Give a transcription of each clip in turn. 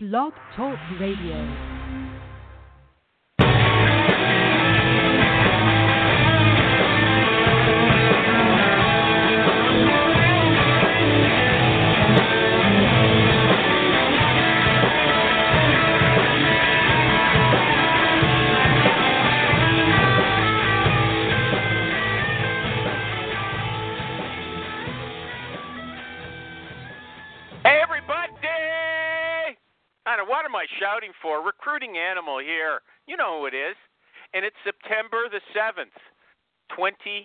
Blog Talk Radio. Shouting for? Recruiting Animal here. You know who it is. And it's September the 7th, 2016.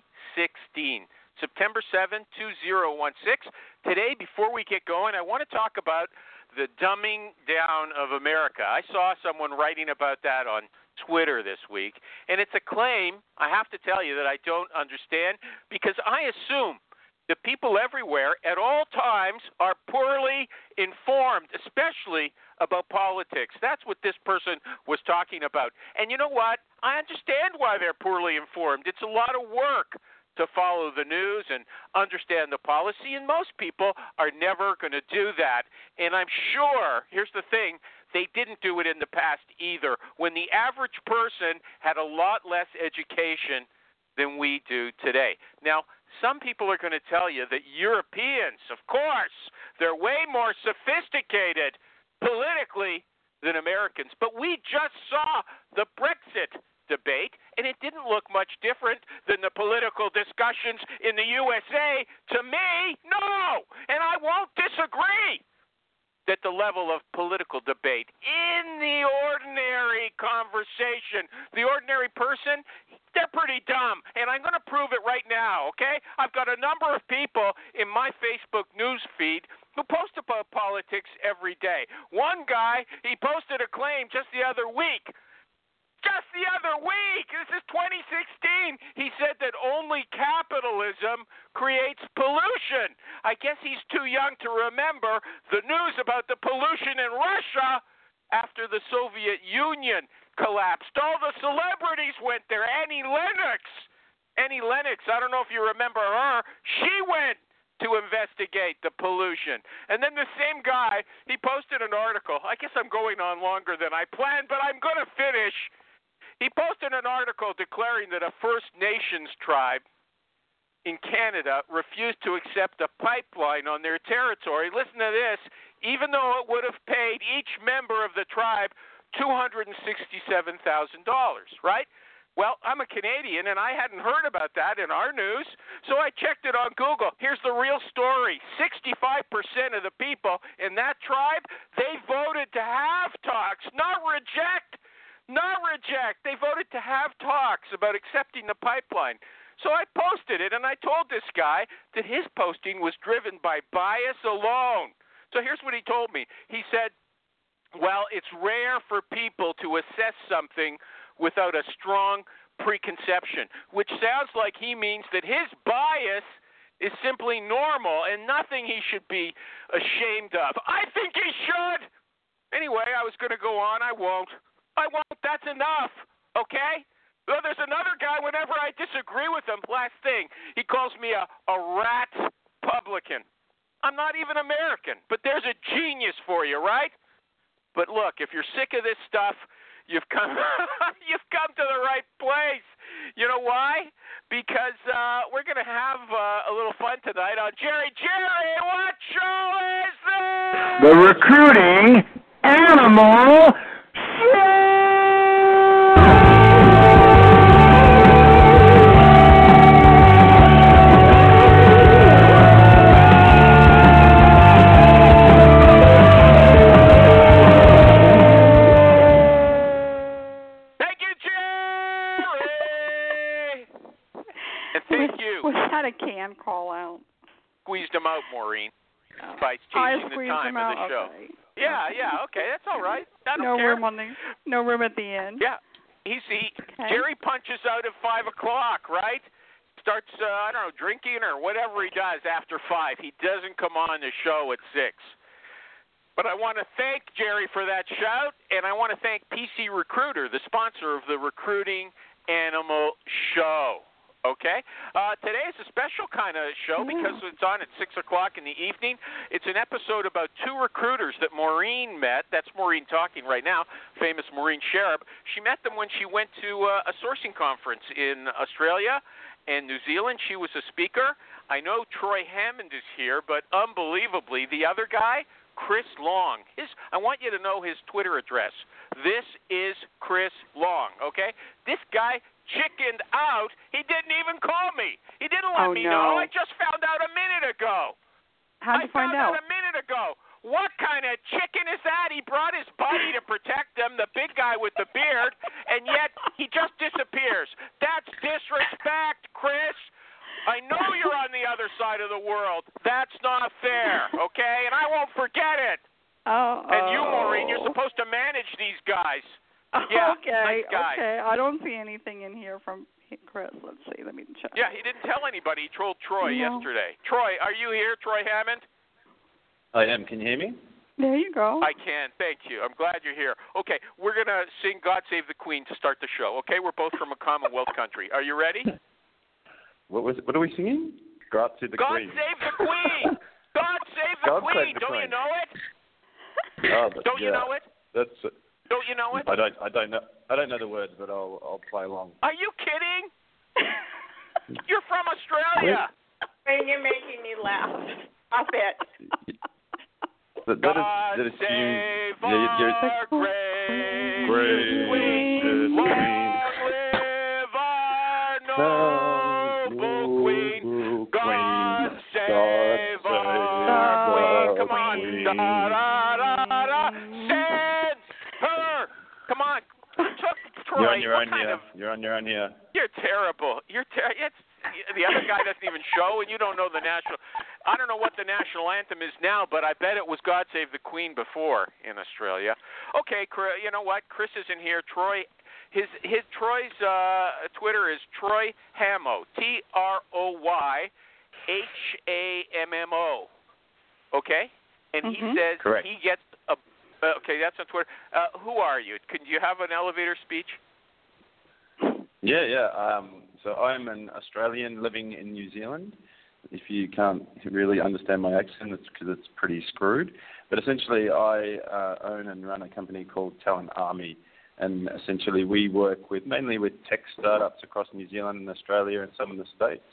September 7th, 2016. Today, before we get going, I want to talk about the dumbing down of America. I saw someone writing about that on Twitter this week, and it's a claim, I have to tell you, that I don't understand because I assume the people everywhere at all times are poorly informed, especially about politics. That's what this person was talking about. And you know what? I understand why they're poorly informed. It's a lot of work to follow the news and understand the policy, and most people are never going to do that. And I'm sure, here's the thing, they didn't do it in the past either, when the average person had a lot less education than we do today. Now, some people are going to tell you that Europeans, of course, they're way more sophisticated politically than Americans. But we just saw the Brexit debate, and it didn't look much different than the political discussions in the USA. To me, no! And I won't disagree that the level of political debate in the ordinary conversation, the ordinary person, they're pretty dumb. And I'm going to prove it right now, okay? I've got a number of people in my Facebook news feed who post about politics every day. One guy, he posted a claim just the other week just the other week, this is 2016, he said that only capitalism creates pollution. I guess he's too young to remember the news about the pollution in Russia after the Soviet Union collapsed. All the celebrities went there. Annie Lennox. Annie Lennox, I don't know if you remember her, she went to investigate the pollution. And then the same guy, he posted an article. I guess I'm going on longer than I planned, but I'm going to finish. He posted an article declaring that a First Nations tribe in Canada refused to accept a pipeline on their territory. Listen to this. Even though it would have paid each member of the tribe $267,000, right? Well, I'm a Canadian and I hadn't heard about that in our news, so I checked it on Google. Here's the real story 65% of the people in that tribe, they voted to have talks, not reject. Not reject. They voted to have talks about accepting the pipeline. So I posted it and I told this guy that his posting was driven by bias alone. So here's what he told me. He said, well, it's rare for people to assess something without a strong preconception, which sounds like he means that his bias is simply normal and nothing he should be ashamed of. I think he should. Anyway, I was going to go on. I won't. I won't. That's enough. Okay? Well, there's another guy, whenever I disagree with him, last thing, he calls me a, a rat publican. I'm not even American, but there's a genius for you, right? But look, if you're sick of this stuff, you've come you've come to the right place. You know why? Because uh, we're going to have uh, a little fun tonight on Jerry. Jerry, what show is this? The recruiting animal come on the show at six. But I want to thank Jerry for that shout, and I want to thank PC Recruiter, the sponsor of the Recruiting Animal Show. Okay. Uh, today is a special kind of show because it's on at six o'clock in the evening. It's an episode about two recruiters that Maureen met. That's Maureen talking right now, famous Maureen Sharib. She met them when she went to uh, a sourcing conference in Australia and New Zealand. She was a speaker. I know Troy Hammond is here, but unbelievably, the other guy, Chris Long. His, I want you to know his Twitter address. This is Chris Long. Okay. This guy chickened out. He didn't even call me. He didn't let Oh, me no. know. I just found out a minute ago. How'd I you find found out? a minute ago. What kind of chicken is that? He brought his buddy to protect him, the big guy with the beard, and yet he just disappears. That's disrespect, Chris. I know you're on the other side of the world. That's not fair, okay? And I won't forget it. Oh. And you, Maureen, you're supposed to manage these guys. Yeah, okay. nice guy. Okay. I don't see anything in here from Chris. Let's see. Let me check. Yeah, he didn't tell anybody. He trolled Troy No. yesterday. Troy, are you here, Troy Hammond? I am. Can you hear me? There you go. I can. Thank you. I'm glad you're here. Okay, we're going to sing God Save the Queen to start the show. Okay, we're both from a Commonwealth country. Are you ready? What was? What are we singing? God to the God Queen. Save the Queen! God Save the God Queen! save the Don't you know it? Oh, but Don't you know it? That's. Uh, don't you know it? I don't. I don't know. I don't know the words, but I'll. I'll play along. Are you kidding? You're from Australia. And you're making me laugh. Stop it. But that is. God That is save yeah, you're, our great Great queen. Long queen. live our noble on. Da, da, da, da. Her. Come on. Took Troy. You're on your own here. of You're on your own here. you're terrible. You're ter- it's the other guy doesn't even show, and you don't know the national. I don't know what the national anthem is now, but I bet it was "God Save the Queen" before in Australia. Okay, you know what? Chris isn't here. Troy, his his Troy's uh, Twitter is Troy Hammo. T R O Y H A M M O. Okay, and he Mhm. says Correct. he gets a. Uh, okay, that's on Twitter. Uh, who are you? Can you have an elevator speech? Yeah, yeah. Um, so I'm an Australian living in New Zealand. If you can't really understand my accent, it's because it's pretty screwed. But essentially, I uh, own and run a company called Talent Army, and essentially we work with mainly with tech startups across New Zealand and Australia and some in the states.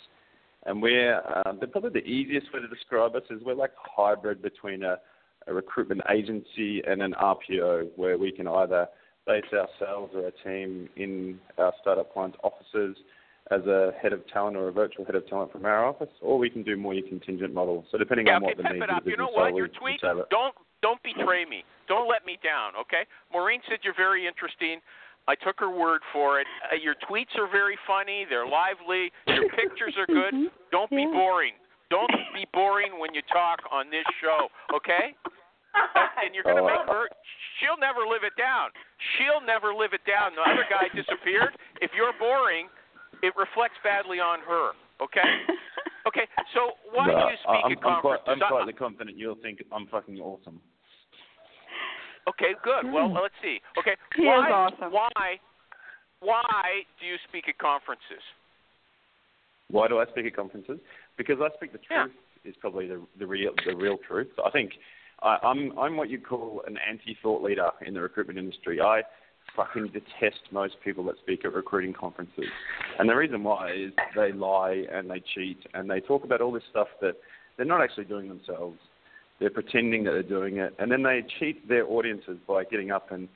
And we're uh, the, probably the easiest way to describe us is we're like a hybrid between a, a recruitment agency and an RPO, where we can either base ourselves or a team in our startup clients' offices as a head of talent or a virtual head of talent from our office, or we can do more your contingent model. So depending Yeah, on okay, what the needs of the You business know what? are, Your we, tweet. we tailor. Don't don't betray me. Don't let me down. Okay. Maureen said you're very interesting. I took her word for it. Uh, your tweets are very funny. They're lively. Your pictures are good. Mhm. Don't be boring. Don't be boring when you talk on this show. Okay. And you're gonna Oh, make her. She'll never live it down. She'll never live it down. The other guy disappeared. If you're boring, it reflects badly on her. Okay. Okay. So why do But you speak I'm, at I'm, quite, conferences? I'm quietly confident you'll think I'm fucking awesome. Okay, good. Well, Hmm. let's see. Okay, He is why, awesome. Why, why do you speak at conferences? Why do I speak at conferences? Because I speak the Yeah. truth is probably the the real the real truth. I think I, I'm I'm what you call an anti-thought leader in the recruitment industry. I fucking detest most people that speak at recruiting conferences, and the reason why is they lie and they cheat and they talk about all this stuff that they're not actually doing themselves. They're pretending that they're doing it, and then they cheat their audiences by getting up and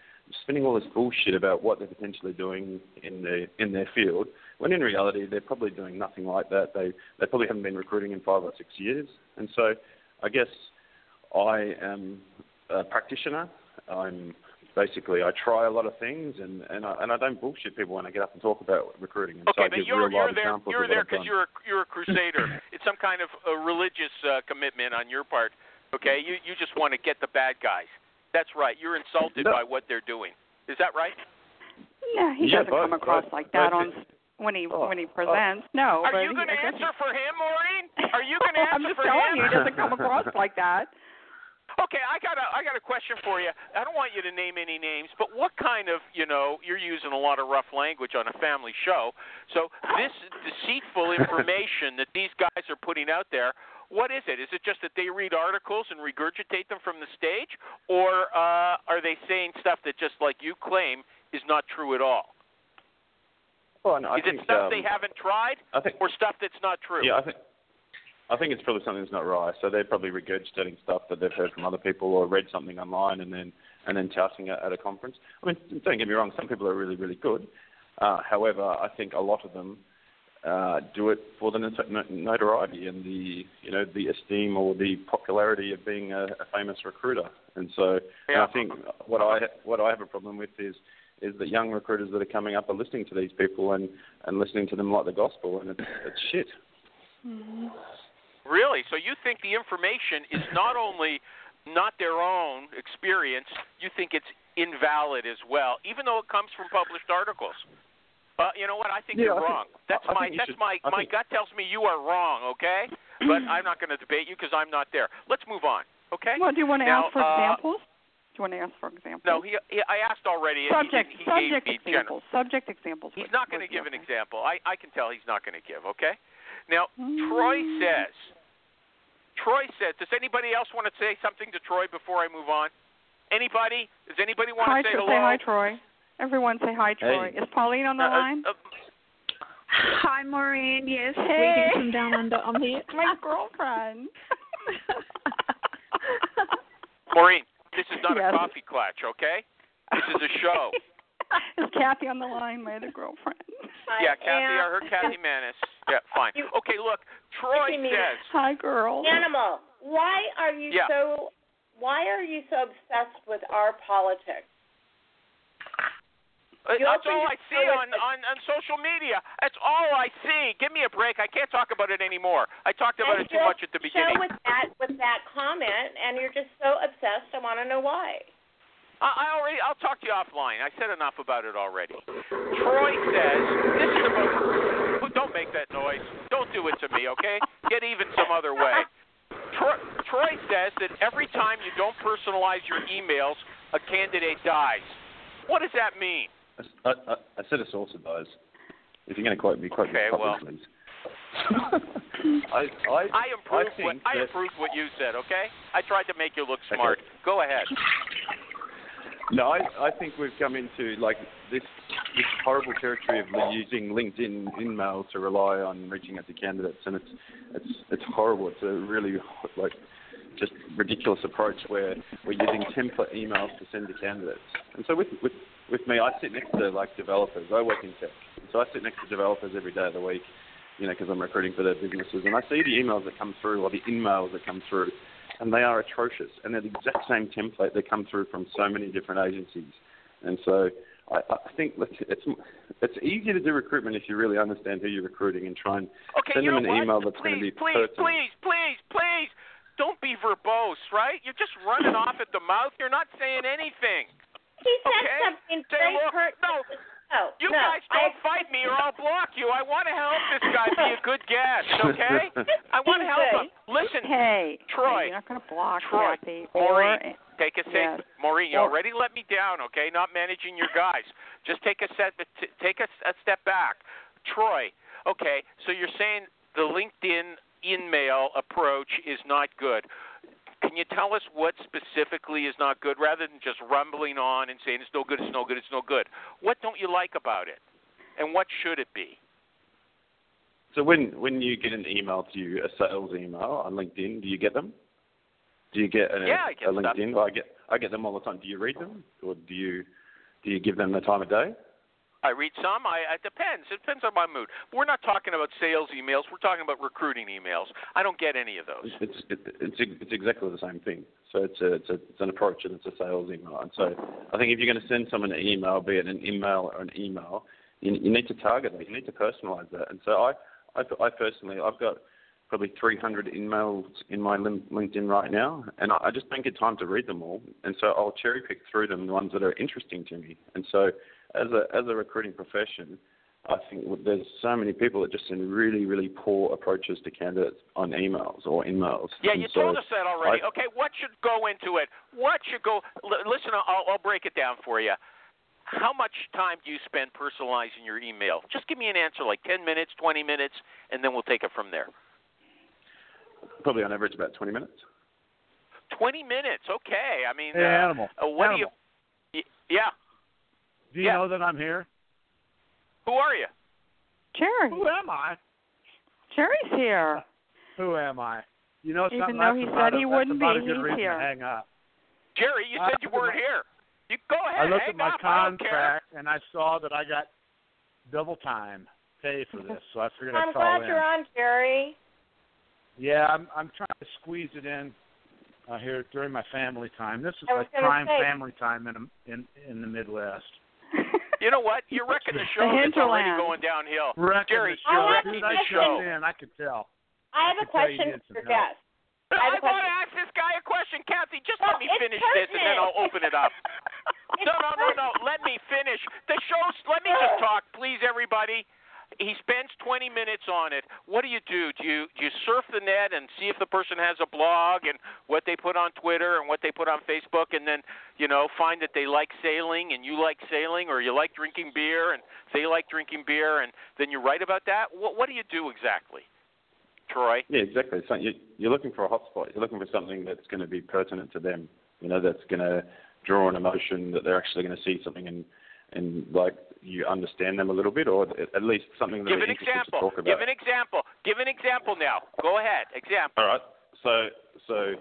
spinning all this bullshit about what they're potentially doing in their in their field. When in reality, they're probably doing nothing like that. They they probably haven't been recruiting in five or six years, and so I guess I am a practitioner. I'm basically I try a lot of things, and and I, and I don't bullshit people when I get up and talk about recruiting. And so Okay, I but you're you're there you're there I've you're a, you're a crusader. it's some kind of a religious uh, commitment on your part. Okay, you you just want to get the bad guys. That's right. You're insulted No. by what they're doing. Is that right? Yeah, he Yeah, doesn't both- come across both- like that both- on when he Oh, when he oh. presents. No, Are but you going to answer for him, Maureen? Are you going to answer I'm just for telling him? you, he doesn't come across like that. Okay, I got a I got a question for you. I don't want you to name any names, but what kind of you know you're using a lot of rough language on a family show. So this deceitful information that these guys are putting out there, what is it? Is it just that they read articles and regurgitate them from the stage, or uh, are they saying stuff that just like you claim is not true at all? Well, I is think, it stuff um, they haven't tried, I think, or stuff that's not true? yeah, I think. I think it's probably something that's not right. So they're probably regurgitating stuff that they've heard from other people or read something online and then and then touting it at a conference. I mean, don't get me wrong. Some people are really really good. Uh, however, I think a lot of them uh, do it for the not- not- notoriety and the you know the esteem or the popularity of being a, a famous recruiter. And so and I think what I what I have a problem with is is that young recruiters that are coming up are listening to these people and and listening to them like the gospel, and it's it's shit. Really? So you think the information is not only not their own experience, you think it's invalid as well, even though it comes from published articles. Uh, you know what? I think Yeah, you're I think- wrong. That's I- I my that's should- my I my think- gut tells me you are wrong. Okay, but I'm not going to debate you because I'm not there. Let's move on. Okay? Well, do you want to Now, ask for uh, examples? Do you want to ask for examples? No, he, he I asked already. subject he, he subject gave me general. examples. Subject examples. He's would- not going to would be give an example. I, I can tell he's not going to give, okay? Now, Troy Mm. says, Troy says, does anybody else want to say something to Troy before I move on? Anybody? Does anybody want Hi, to say Tro- hello? say hi, Troy. Everyone say hi, Troy. Hey. Is Pauline on the Uh, uh, line? uh, Hi, Maureen. Yes, Hey. reading from down under. I'm here. My girlfriend. Maureen, this is not Yes. a coffee clutch, okay? This is a show. Is Kathy on the line, my other girlfriend? yeah, Kathy, am. I heard Kathy Manis. Yeah, fine. You- Okay, look, Troy Give me says, Hi, girl. Animal, why are you Yeah. so why are you so obsessed with our politics? Uh, That's all I see on, on on social media. That's all I see. Give me a break. I can't talk about it anymore. I talked about and it too much at the beginning. Show with that with that comment, and you're just so obsessed. I want to know why. I, I already. I'll talk to you offline. I said enough about it already. Troy says this is about. Don't make that noise. Don't do it to me, okay? Get even some other way. Troy, Troy says that every time you don't personalize your emails, a candidate dies. What does that mean? I, I, I said a source of those. If you're going to quote me, quote Okay, me properly, well. please. I, I, I improved I what I that- improved what you said. Okay, I tried to make you look smart. Go ahead. No, I, I think we've come into like this this horrible territory of using LinkedIn email to rely on reaching out to candidates, and it's it's it's horrible. It's a really like just ridiculous approach where we're using template emails to send to candidates. And so with with with me, I sit next to like developers. I work in tech, so I sit next to developers every day of the week. You know, because I'm recruiting for their businesses, and I see the emails that come through or the emails that come through, and they are atrocious. And they're the exact same template that come through from so many different agencies. And so I, I think it's it's easier to do recruitment if you really understand who you're recruiting and try and Okay, send them an what? email that's please, going to be please, pertinent. please, please, please, don't be verbose, right? You're just running off at the mouth. You're not saying anything. He said Okay. something very look, pertinent. no, No, You no, guys don't fight me or I'll block you. I want to help this guy be a good guest, okay? I want to help him. Listen, Hey, Troy. hey, you're not going to block Troy. Kathy. Maureen. Or, take a Yes. seat. Maureen, you Or- already let me down, okay? Not managing your guys. Just take a set, take a, a step back. Troy, okay, so you're saying the LinkedIn in-mail approach is not good. Can you tell us what specifically is not good rather than just rumbling on and saying it's no good, it's no good, it's no good? What don't you like about it? And what should it be? So when when you get an email to you, a sales email on LinkedIn, do you get them? Do you get a, Yeah, I get a. LinkedIn? Well, I get I get them all the time. Do you read them, or do you do you give them the time of day? I read some. I it depends. It depends on my mood. We're not talking about sales emails. We're talking about recruiting emails. I don't get any of those. It's it's it's, it's exactly the same thing. So it's a, it's a it's an approach and it's a sales email. And so I think if you're going to send someone an email, be it an email or an email, you, you need to target that. You need to personalize that. And so I I, I personally I've got probably 300 emails in my LinkedIn right now, and I, I just don't get time to read them all. And so I'll cherry pick through them, the ones that are interesting to me. And so as a as a recruiting profession, I think there's so many people that just send really, really poor approaches to candidates on emails or emails. Yeah, And you so told us that already. I- okay, what should go into it? What should go? L- listen, I'll, I'll break it down for you. How much time do you spend personalizing your email? Just give me an answer, like 10 minutes, 20 minutes, and then we'll take it from there. Probably on average about 20 minutes. 20 minutes, okay. I mean, Hey, uh, animal. uh, what animal. do you? Yeah. Do you yeah. know that I'm here? Who are you? Jerry. Who am I? Jerry's here. Who am I? You know Even though that's he about said a- he wouldn't be, a he's here. To hang up. Jerry, you I said you weren't my- here. You go ahead. I looked hang at my up. I don't care. contract and I saw that I got double time pay for this, so I figured I'm I'd call glad in. you're on, Jerry. Yeah, I'm I'm trying to squeeze it in uh, here during my family time. This is I like gonna prime say- family time in in in the Midwest. You know what? You're wrecking the show. The show. It's already going downhill. Wrecking Jerry, the I show. have As soon as a I question. I could tell. I have I a could tell you question for some your guest. I, I have want to ask this guy a question, Kathy. Just Well, let me it's finish this, and then I'll open it up. It's No, no, no, no. Let me finish. The show's. Let me just talk, please, everybody. He spends 20 minutes on it. What do you do? Do you do you surf the net and see if the person has a blog and what they put on Twitter and what they put on Facebook, and then you know find that they like sailing and you like sailing, or you like drinking beer and they like drinking beer, and then you write about that? What what do you do exactly, Troy? Yeah, exactly. So you, you're looking for a hotspot. You're looking for something that's going to be pertinent to them. You know, that's going to draw an emotion that they're actually going to see something and and like you understand them a little bit, or at least something that Give they're an example. to talk about. Give an example. Give an example now. Go ahead. Example. All right. So so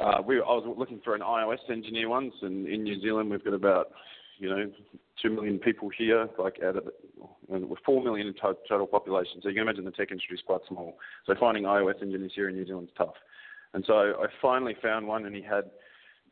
uh, we I was looking for an iOS engineer once, and in New Zealand we've got about you know two million people here, like out of and we're four million in to- total population. So you can imagine the tech industry is quite small. So finding iOS engineers here in New Zealand is tough. And so I finally found one, and he had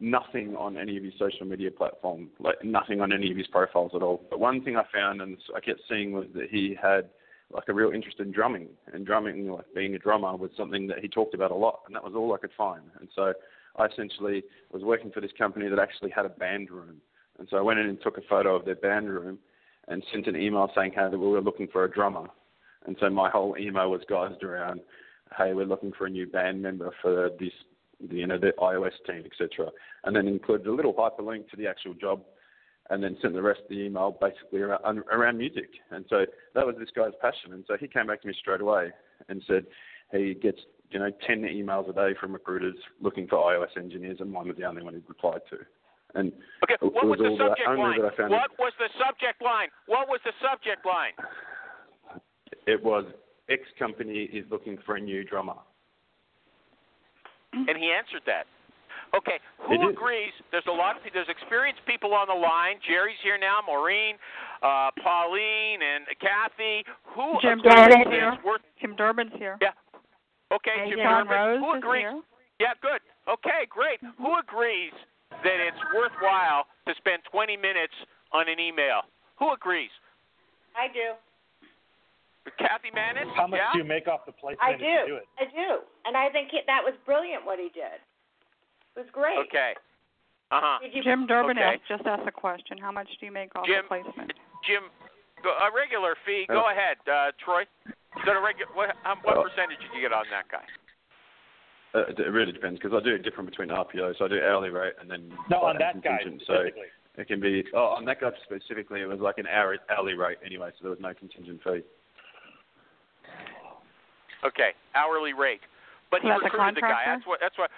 nothing on any of his social media platform, like nothing on any of his profiles at all. But one thing I found, and I kept seeing, was that he had like a real interest in drumming, and drumming, like being a drummer, was something that he talked about a lot, and that was all I could find. And so I essentially was working for this company that actually had a band room, and so I went in and took a photo of their band room, and sent an email saying, "Hey, that we were looking for a drummer." And so my whole email was guised around, "Hey, we're looking for a new band member for this, the, you know, the iOS team, etc." And then included a little hyperlink to the actual job and then sent the rest of the email basically around, around music. And so that was this guy's passion. And so he came back to me straight away and said he gets, you know, 10 emails a day from recruiters looking for iOS engineers, and mine was the only one he replied to. And Okay, what was the all that- subject line? that I found What was the subject line? What was the subject line? it was X company is looking for a new drummer. And he answered that. Okay, who agrees? There's a lot of there's experienced people on the line. Jerry's here now. Maureen, uh, Pauline, and Kathy. Who Jim agrees Durbin's that here. it's worth? Jim Durbin's here. Yeah. Okay, And Jim John Durbin. Rose Who is agrees? here. Yeah, good. Okay, great. Who agrees that it's worthwhile to spend 20 minutes on an email? Who agrees? I do. Kathy Manis? How much yeah? do you make off the placement I do do. it? I do. And I think it, that was brilliant what he did. It was great. Okay. Uh huh. Jim Durbin Okay. asked, just asked a question. How much do you make off Jim- the placement? Jim, a regular fee. Go Uh, ahead, uh, Troy. Is that a regular? What, how, what Uh, percentage did you get on that guy? Uh, it really depends because I do it different between RPO. So I do hourly rate and then No, on that guy contingent. So specifically. it can be oh on that guy specifically it was like an hour, hourly rate anyway, so there was no contingent fee. Okay, hourly rate. But he That's recruited the guy. That's what. That's what.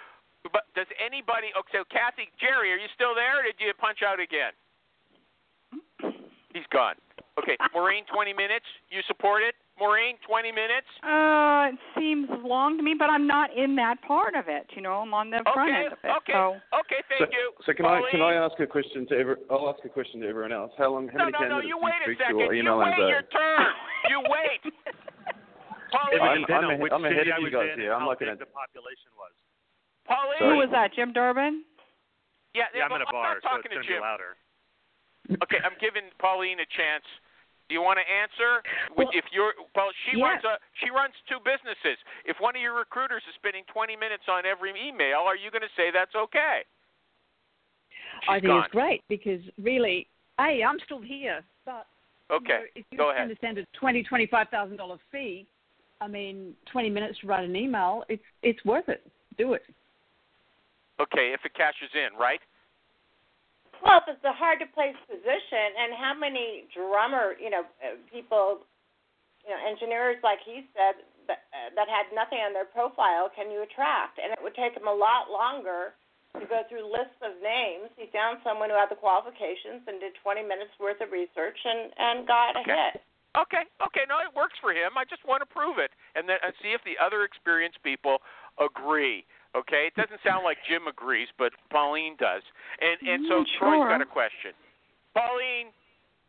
But does anybody? Okay, so Kathy, Jerry, are you still there? Or did you punch out again? He's gone. Okay, Maureen, 20 minutes. You support it? Maureen, 20 minutes. Uh, it seems long to me, but I'm not in that part of it. You know, I'm on the front end of it. Okay. So Okay. Thank so, you. so can I can I ask a question to every? I'll ask a question to everyone else. How long? How No, many no, no. candidates You do wait a speak second. to You email in a wait your turn. You wait. Pauline. I'm, Depending I'm, on ahead, which I'm ahead of you guys here. I'm looking at. the population was. Pauline. who was that? Jim Durbin? Yeah, Yeah, I'm in a bar, not so it's talking going to to be Jim. louder. Okay, I'm giving Pauline a chance. Do you want to answer? Well, if you're, Paul, she yeah. runs a, she runs two businesses. If one of your recruiters is spending 20 minutes on every email, are you going to say that's okay? I think gone. it's great because really, hey, I'm still here, but Okay, You know, if you're go going ahead. to send a twenty, twenty-five thousand dollar fee, I mean, twenty minutes to write an email, it's it's worth it. Do it. Okay, if it cashes in, right? Well, if it's a hard to place position, and how many drummer, you know, uh, people, you know, engineers, like he said, that, uh, that had nothing on their profile, can you attract? And it would take him a lot longer to go through lists of names. He found someone who had the qualifications and did 20 minutes worth of research and and got a hit. Okay, okay, no, it works for him. I just want to prove it and then and see if the other experienced people agree. Okay, it doesn't sound like Jim agrees, but Pauline does. And and so Mm, Troy's sure. got a question. Pauline,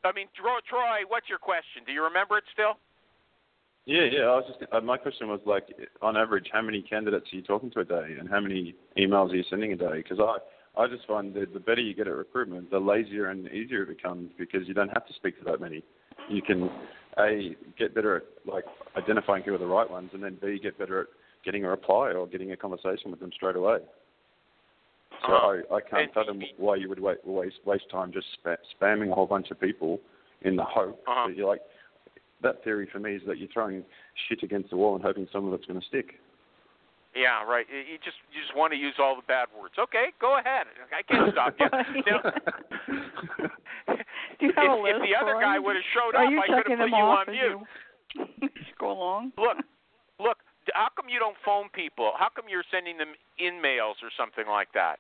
I mean Troy, Troy, what's your question? Do you remember it still? Yeah, yeah. I was just uh, my question was like, on average, how many candidates are you talking to a day, and how many emails are you sending a day? Because I I just find that the better you get at recruitment, the lazier and easier it becomes because you don't have to speak to that many. You can a get better at like identifying who are the right ones, and then b get better at getting a reply or getting a conversation with them straight away. So Uh-huh. I, I can't fathom why you would wait, waste waste time just spa- spamming a whole bunch of people in the hope Uh-huh. that you're like. That theory for me is that you're throwing shit against the wall and hoping some of it's going to stick. Yeah, right. You just you just want to use all the bad words. Okay, go ahead. I can't stop you. Now, you have a if, list if the other guy would have showed up, I could have put you on mute. you go along? Look, look. How come you don't phone people? How come you're sending them in mails or something like that?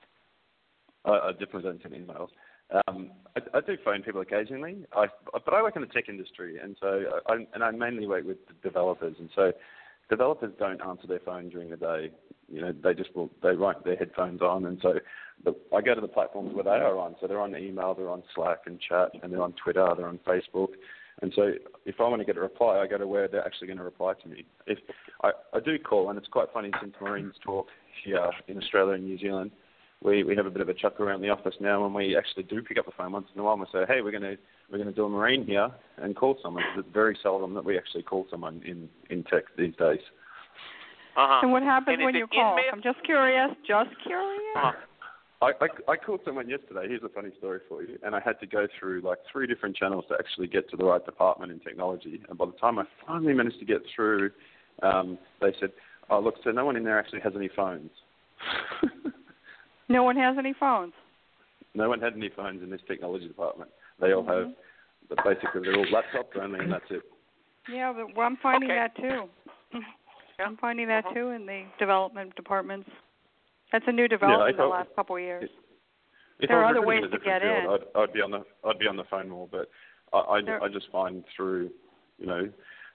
I, I definitely don't send emails. Um, I, I do phone people occasionally, I, but I work in the tech industry, and so I, and I mainly work with developers, and so developers don't answer their phone during the day. You know, they just will they write their headphones on, and so the, I go to the platforms where they are on. So they're on email, they're on Slack and chat, and they're on Twitter, they're on Facebook. And so if I want to get a reply, I go to where they're actually going to reply to me. If I, I do call, and it's quite funny since Maureen's talk here in Australia and New Zealand, we we have a bit of a chuck around the office now when we actually do pick up the phone once in a while and we say, hey, we're going to we're going to do a Maureen here and call someone. It's very seldom that we actually call someone in in tech these days. Uh-huh. And what happens And when you call? in-mail? I'm just curious. Just curious. Uh-huh. I, I I called someone yesterday. Here's a funny story for you. And I had to go through like three different channels to actually get to the right department in technology. And by the time I finally managed to get through, um, they said, "Oh, look, so no one in there actually has any phones." No one has any phones. no one had any phones in this technology department. They all have, but basically they're all laptops only, and that's it. Yeah, but well, I'm finding Okay. that too. Yeah. I'm finding that Uh-huh. too in the development departments. That's a new development in the last couple of years. If There I are other ways to get different in. I'd, I'd be on the I'd be on the phone more, but I I, There- I just find through you know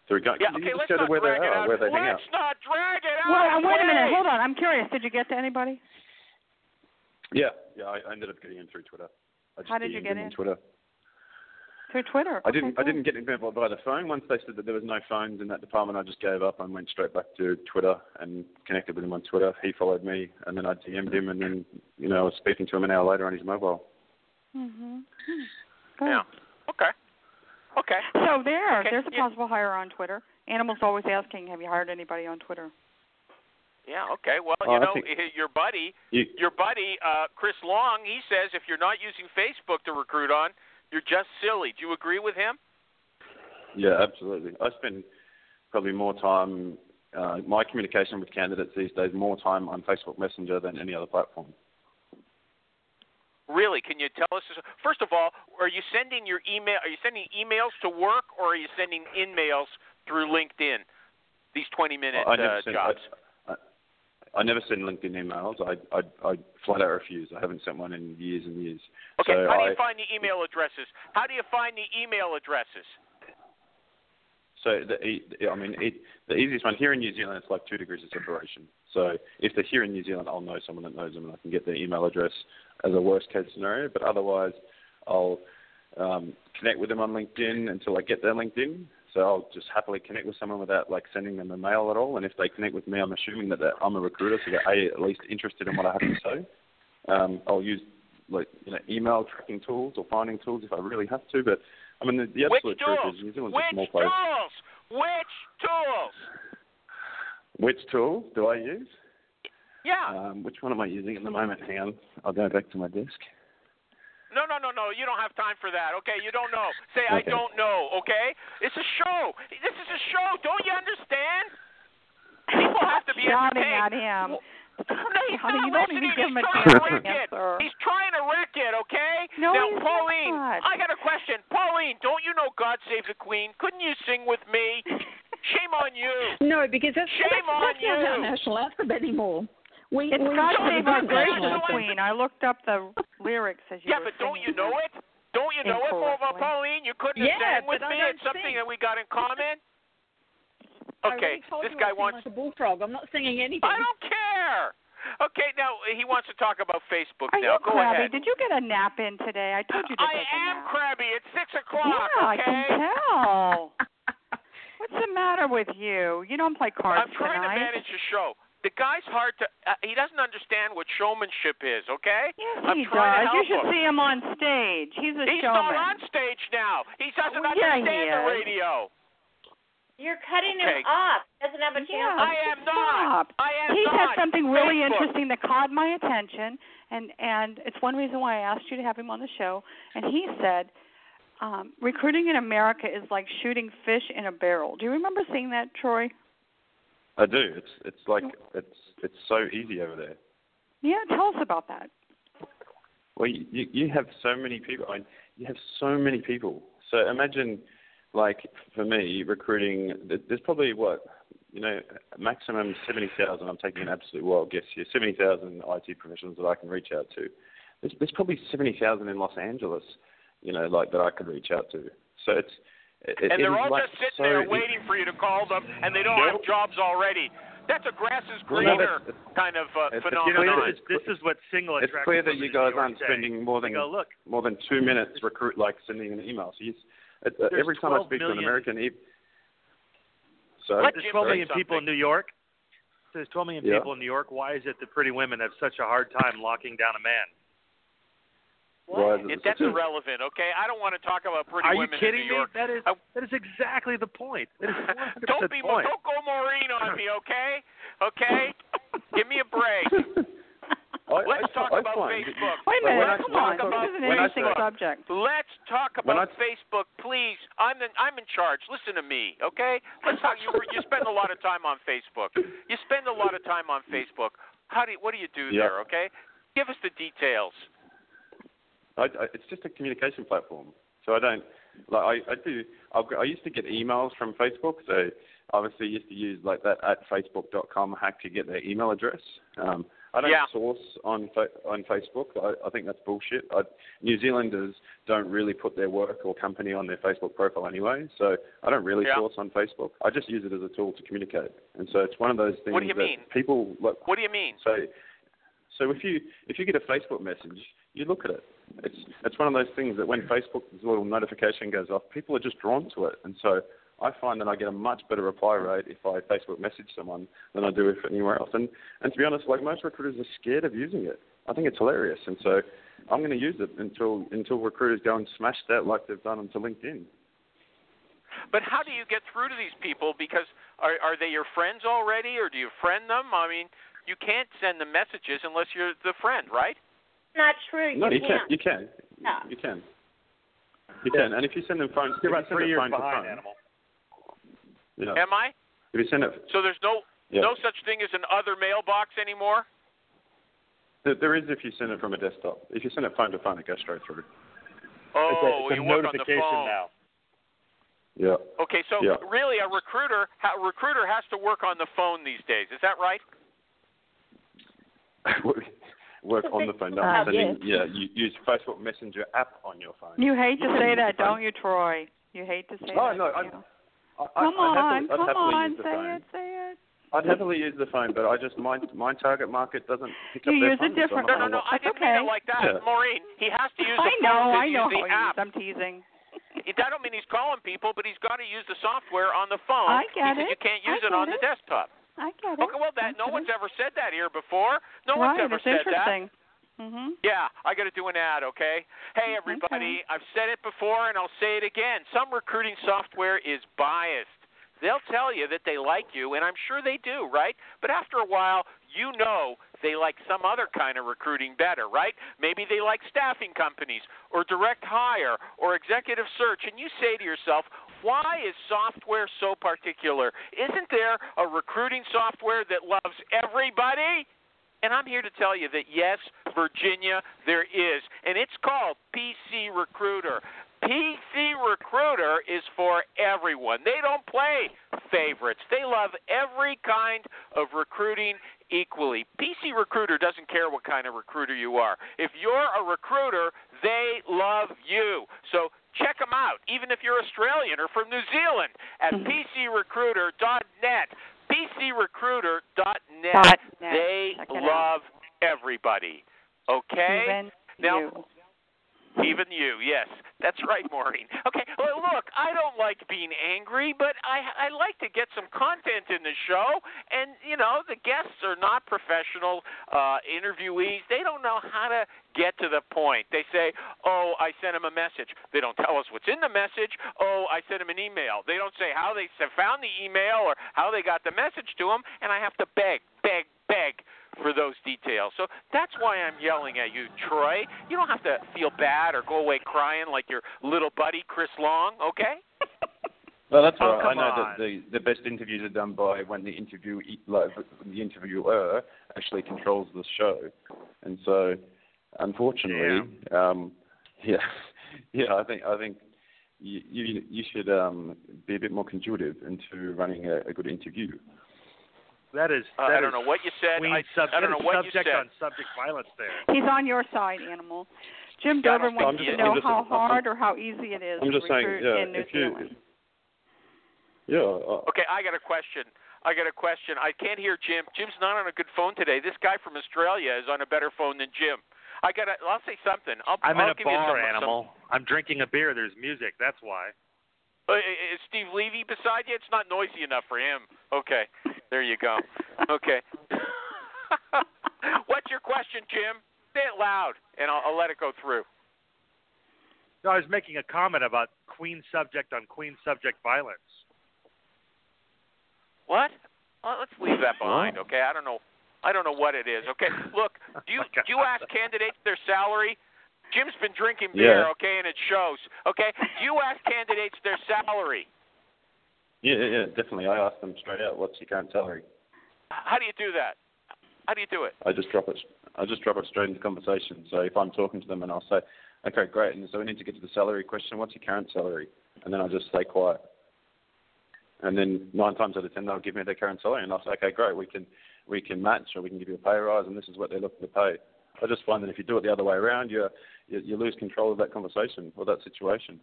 through going. Yeah, you okay, let's not where drag they it are, out. where they hang let's not drag it out. Well, wait a minute. Hold on. I'm curious. Did you get to anybody? Yeah, yeah. I, I ended up getting in through Twitter. I just How did you get him on in? Twitter. Through Twitter. I didn't. Okay, I didn't get in by, by the phone. Once they said that there was no phones in that department, I just gave up and went straight back to Twitter and connected with him on Twitter. He followed me, and then I DM'd him, and then you know I was speaking to him an hour later on his mobile. cool. Mhm. Hmm. Yeah. Okay. Okay. So there, Okay, there's a yeah. possible hire on Twitter. Animals always asking, "Have you hired anybody on Twitter?" Yeah. Okay. Well, Oh, you I know, think- your buddy, You, your buddy, uh, Chris Long, he says if you're not using Facebook to recruit on, you're just silly. Do you agree with him? Yeah, absolutely. I spend probably more time, uh, my communication with candidates these days, more time on Facebook Messenger than any other platform. Really? Can you tell us? First of all, are you sending your email? Are you sending emails to work, or are you sending in mails through LinkedIn? These 20-minute uh, jobs. I, I, I never send LinkedIn emails. I, I, I flat out refuse. I haven't sent one in years and years. Okay. so How do I, you find the email addresses? How do you find the email addresses? So the, I mean, it, the easiest one here in New Zealand, it's like two degrees of separation. So if they're here in New Zealand, I'll know someone that knows them, and I can get their email address as a worst case scenario. But otherwise, I'll um, connect with them on LinkedIn until I get their LinkedIn. So I'll just happily connect with someone without like sending them a mail at all. And if they connect with me, I'm assuming that I'm a recruiter, so they're a, at least interested in what I have to say. Um, I'll use like you know email tracking tools or finding tools if I really have to. But I mean, the, the Which absolute tools? truth is New Zealand's Which a small place. Which tools? Which tools? Which tool do I use? Yeah. Um, which one am I using at the moment? Hang on, I'll go back to my desk. No, no, no, no. You don't have time for that. Okay, you don't know. Say I don't know. Okay, it's a show. This is a show. Don't you understand? People have to be shouting at him. Well, No, he's shouting. not You don't listening. him He's trying to to wreck it. answer. He's trying to wreck it, okay? No, now, he's Pauline, not. I got a question. Pauline, don't you know God Save the Queen? Couldn't you sing with me? Shame on you. No, because that's, Shame that's, on that's not our national anthem anymore. We, It's we God sing Save the Our Gracious Gracious national anthem. Queen. I looked up the lyrics as you Yeah, were but don't you know it? Don't you know it, Incorrectly. Pauline? You couldn't Yeah, have sang with but me. It's something that we got in common. Okay, already told this you guy I sing wants. like a bullfrog. I'm not singing anything. I don't care. Okay, now he wants to talk about Facebook. Are now you go crabby? ahead. Did you get a nap in today? I told you to I take a am nap. crabby. It's six o'clock. Yeah, I can tell. What's the matter with you? You don't play cards I'm trying tonight. to manage the show. The guy's hard to. Uh, he doesn't understand what showmanship is. Okay. Yes, I'm he trying does. to You should him. see him on stage. He's a He's showman. He's not on stage now. He doesn't Oh, yeah, he understand the radio. You're cutting Okay. him off. He doesn't have a chance. Yeah. I am not. I am he not. said something really Facebook. interesting that caught my attention, and and it's one reason why I asked you to have him on the show. And he said, um, recruiting in America is like shooting fish in a barrel. Do you remember seeing that, Troy? I do. It's it's like it's it's so easy over there. Yeah, tell us about that. Well, you you have so many people. I mean, you have so many people. So imagine, like for me, recruiting. There's probably what you know, maximum seventy thousand. I'm taking an absolute wild guess here. Seventy thousand IT professionals that I can reach out to. There's, there's probably seventy thousand in Los Angeles. You know, like that I could reach out to. So it's it, and it they're all like just sitting so there waiting for you to call them, and they don't have jobs already. That's a grass is Well, no, greener kind of uh, it's- it's phenomenon. clear this, is, this is what single It's clear that you guys aren't spending more than go, look, more than two minutes recruit like sending an email. So you, uh, every time I 12 speak to an American, e- so Let there's Jim 12 say million people in. New York. There's 12 million Yeah. people in New York. Why is it that pretty women have such a hard time locking down a man? Why it It, that's irrelevant, okay? I don't want to talk about pretty Are you women kidding in New me? That is I- that is exactly the point. That is don't be point. don't go Maureen on me, okay? Okay? Give me a break. I, Let's I, talk I about find- Facebook. Wait a When minute, I- come I on. talk- This is an interesting subject. Let's talk about I- Facebook, please. I'm the, I'm in charge. Listen to me, okay? Let's talk. You you spend a lot of time on Facebook. You spend a lot of time on Facebook. How do you, what do you do Yeah. there? Okay, give us the details. I, I, it's just a communication platform. So I don't like I, I do. I'll, I used to get emails from Facebook. So obviously used to use like that at facebook.com hack to get their email address. Um, I don't Yeah. source on on Facebook. I, I think that's bullshit. I, New Zealanders don't really put their work or company on their Facebook profile anyway. So I don't really Yeah. source on Facebook. I just use it as a tool to communicate. And so it's one of those things What do you that mean? people like What do you mean? so, so if you if you get a Facebook message, you look at it. It's it's one of those things that when Facebook's little notification goes off, people are just drawn to it, and so I find that I get a much better reply rate if I Facebook message someone than I do if anywhere else. And and to be honest, like most recruiters are scared of using it. I think it's hilarious, and so I'm going to use it until until recruiters go and smash that like they've done onto LinkedIn. But how do you get through to these people? Because are are they your friends already, or do you friend them? I mean, you can't send them messages unless you're the friend, right? Not true. No, you can't. can. You can. No. You can. You can. And if you send them phone, You're about three years behind, phone, animal. Yeah. Am I? If you send it, So there's no yeah. no such thing as an other mailbox anymore. There, there is if you send it from a desktop. If you send it phone to phone, it goes straight through. Oh, it's a, it's a you work on the notification phone. now. Yeah. Okay, so Yeah. really, a recruiter a recruiter has to work on the phone these days. Is that right? Work on the phone, Uh, sending. yes. Yeah, you use Facebook Messenger app on your phone. You hate to say that, use the phone. don't you, Troy? You hate to say Oh that. no, don't I, you? I, Come I, I'd on, happily, I'd come happily on, use the say phone. it, say it. I'd happily use the phone, but I just my my target market doesn't pick You up their use a phone, so different- not No, no, no. I That's didn't mean it like that, Yeah. Maureen. He has to use the I know, phone to I know use the app. I'm teasing. It- That don't mean he's calling people, but he's got to use the software on the phone I get because it. you can't I it get on the it. desktop. I get it. Okay, well, that I no one's it. ever said that here before. No right, one's ever said that. interesting. Mhm. Yeah, I got to do an ad, okay? Hey, everybody, I've said it before and I'll say it again. Some recruiting software is biased. They'll tell you that they like you, and I'm sure they do, right? But after a while, you know they like some other kind of recruiting better, right? Maybe they like staffing companies or direct hire or executive search. And you say to yourself, why is software so particular? Isn't there a recruiting software that loves everybody? And I'm here to tell you that yes, Virginia, there is. And it's called PC Recruiter. PC Recruiter is for everyone. They don't play favorites. They love every kind of recruiting equally. PC Recruiter doesn't care what kind of recruiter you are. If you're a recruiter, they love you. So check them out, even if you're Australian or from New Zealand, at mm-hmm. PCRecruiter.net. PCRecruiter.net. Dot net. They love everybody. Okay? Even now, you. Even you, yes. That's right, Maureen. Okay, well, look, I don't like being angry, but I I like to get some content in the show, and you know the guests are not professional uh, interviewees. They don't know how to get to the point. They say, "Oh, I sent him a message." They don't tell us what's in the message. "Oh, I sent him an email." They don't say how they found the email or how they got the message to him, and I have to beg, beg, beg for those details. So that's why I'm yelling at you, Troy. You don't have to feel bad or go away crying like your little buddy Chris Long, okay? Well, that's Oh, all right. I know on. that the the best interviews are done by when the interview like, the interviewer actually controls the show, and so unfortunately, um, yeah, yeah, I think I think you you, you should um, be a bit more conducive into running a, a good interview. That is. Uh, I don't is know what you said. I, sub- I don't know is what you subject said. on subject violence there. He's on your side, animal. Jim Yeah, I Dover wants think to know is. how I'm I'm- hard or how easy it is I'm to just saying, recruit yeah, in New if you- Zealand. Yeah, uh, Okay, I got a question. I got a question. I can't hear Jim. Jim's not on a good phone today. This guy from Australia is on a better phone than Jim. I got. I'll say something. I'll, I'm I'll in a give you bar, some, animal. I'm drinking a beer. There's music. That's why. Uh, is Steve Levy beside you? It's not noisy enough for him. Okay, there you go. Okay. What's your question, Jim? Say it loud, and I'll, I'll let it go through. No, I was making a comment about queen subject on queen subject violence. What? Well, let's leave that behind, okay? I don't know. I don't know what it is. Okay, look. Do you do you ask candidates their salary? Jim's been drinking beer, Yeah. okay, and it shows. Okay, do you ask candidates their salary? Yeah, yeah, definitely. I ask them straight out, "What's your current salary?" How do you do that? How do you do it? I just drop it. I just drop it straight into conversation. So if I'm talking to them and I'll say, "Okay, great," and so we need to get to the salary question. What's your current salary? And then I just stay quiet. And then nine times out of ten, they'll give me their current salary, and I'll say, "Okay, great. We can we can match, or we can give you a pay rise, and this is what they're looking to pay." I just find that if you do it the other way around, you, you lose control of that conversation or that situation.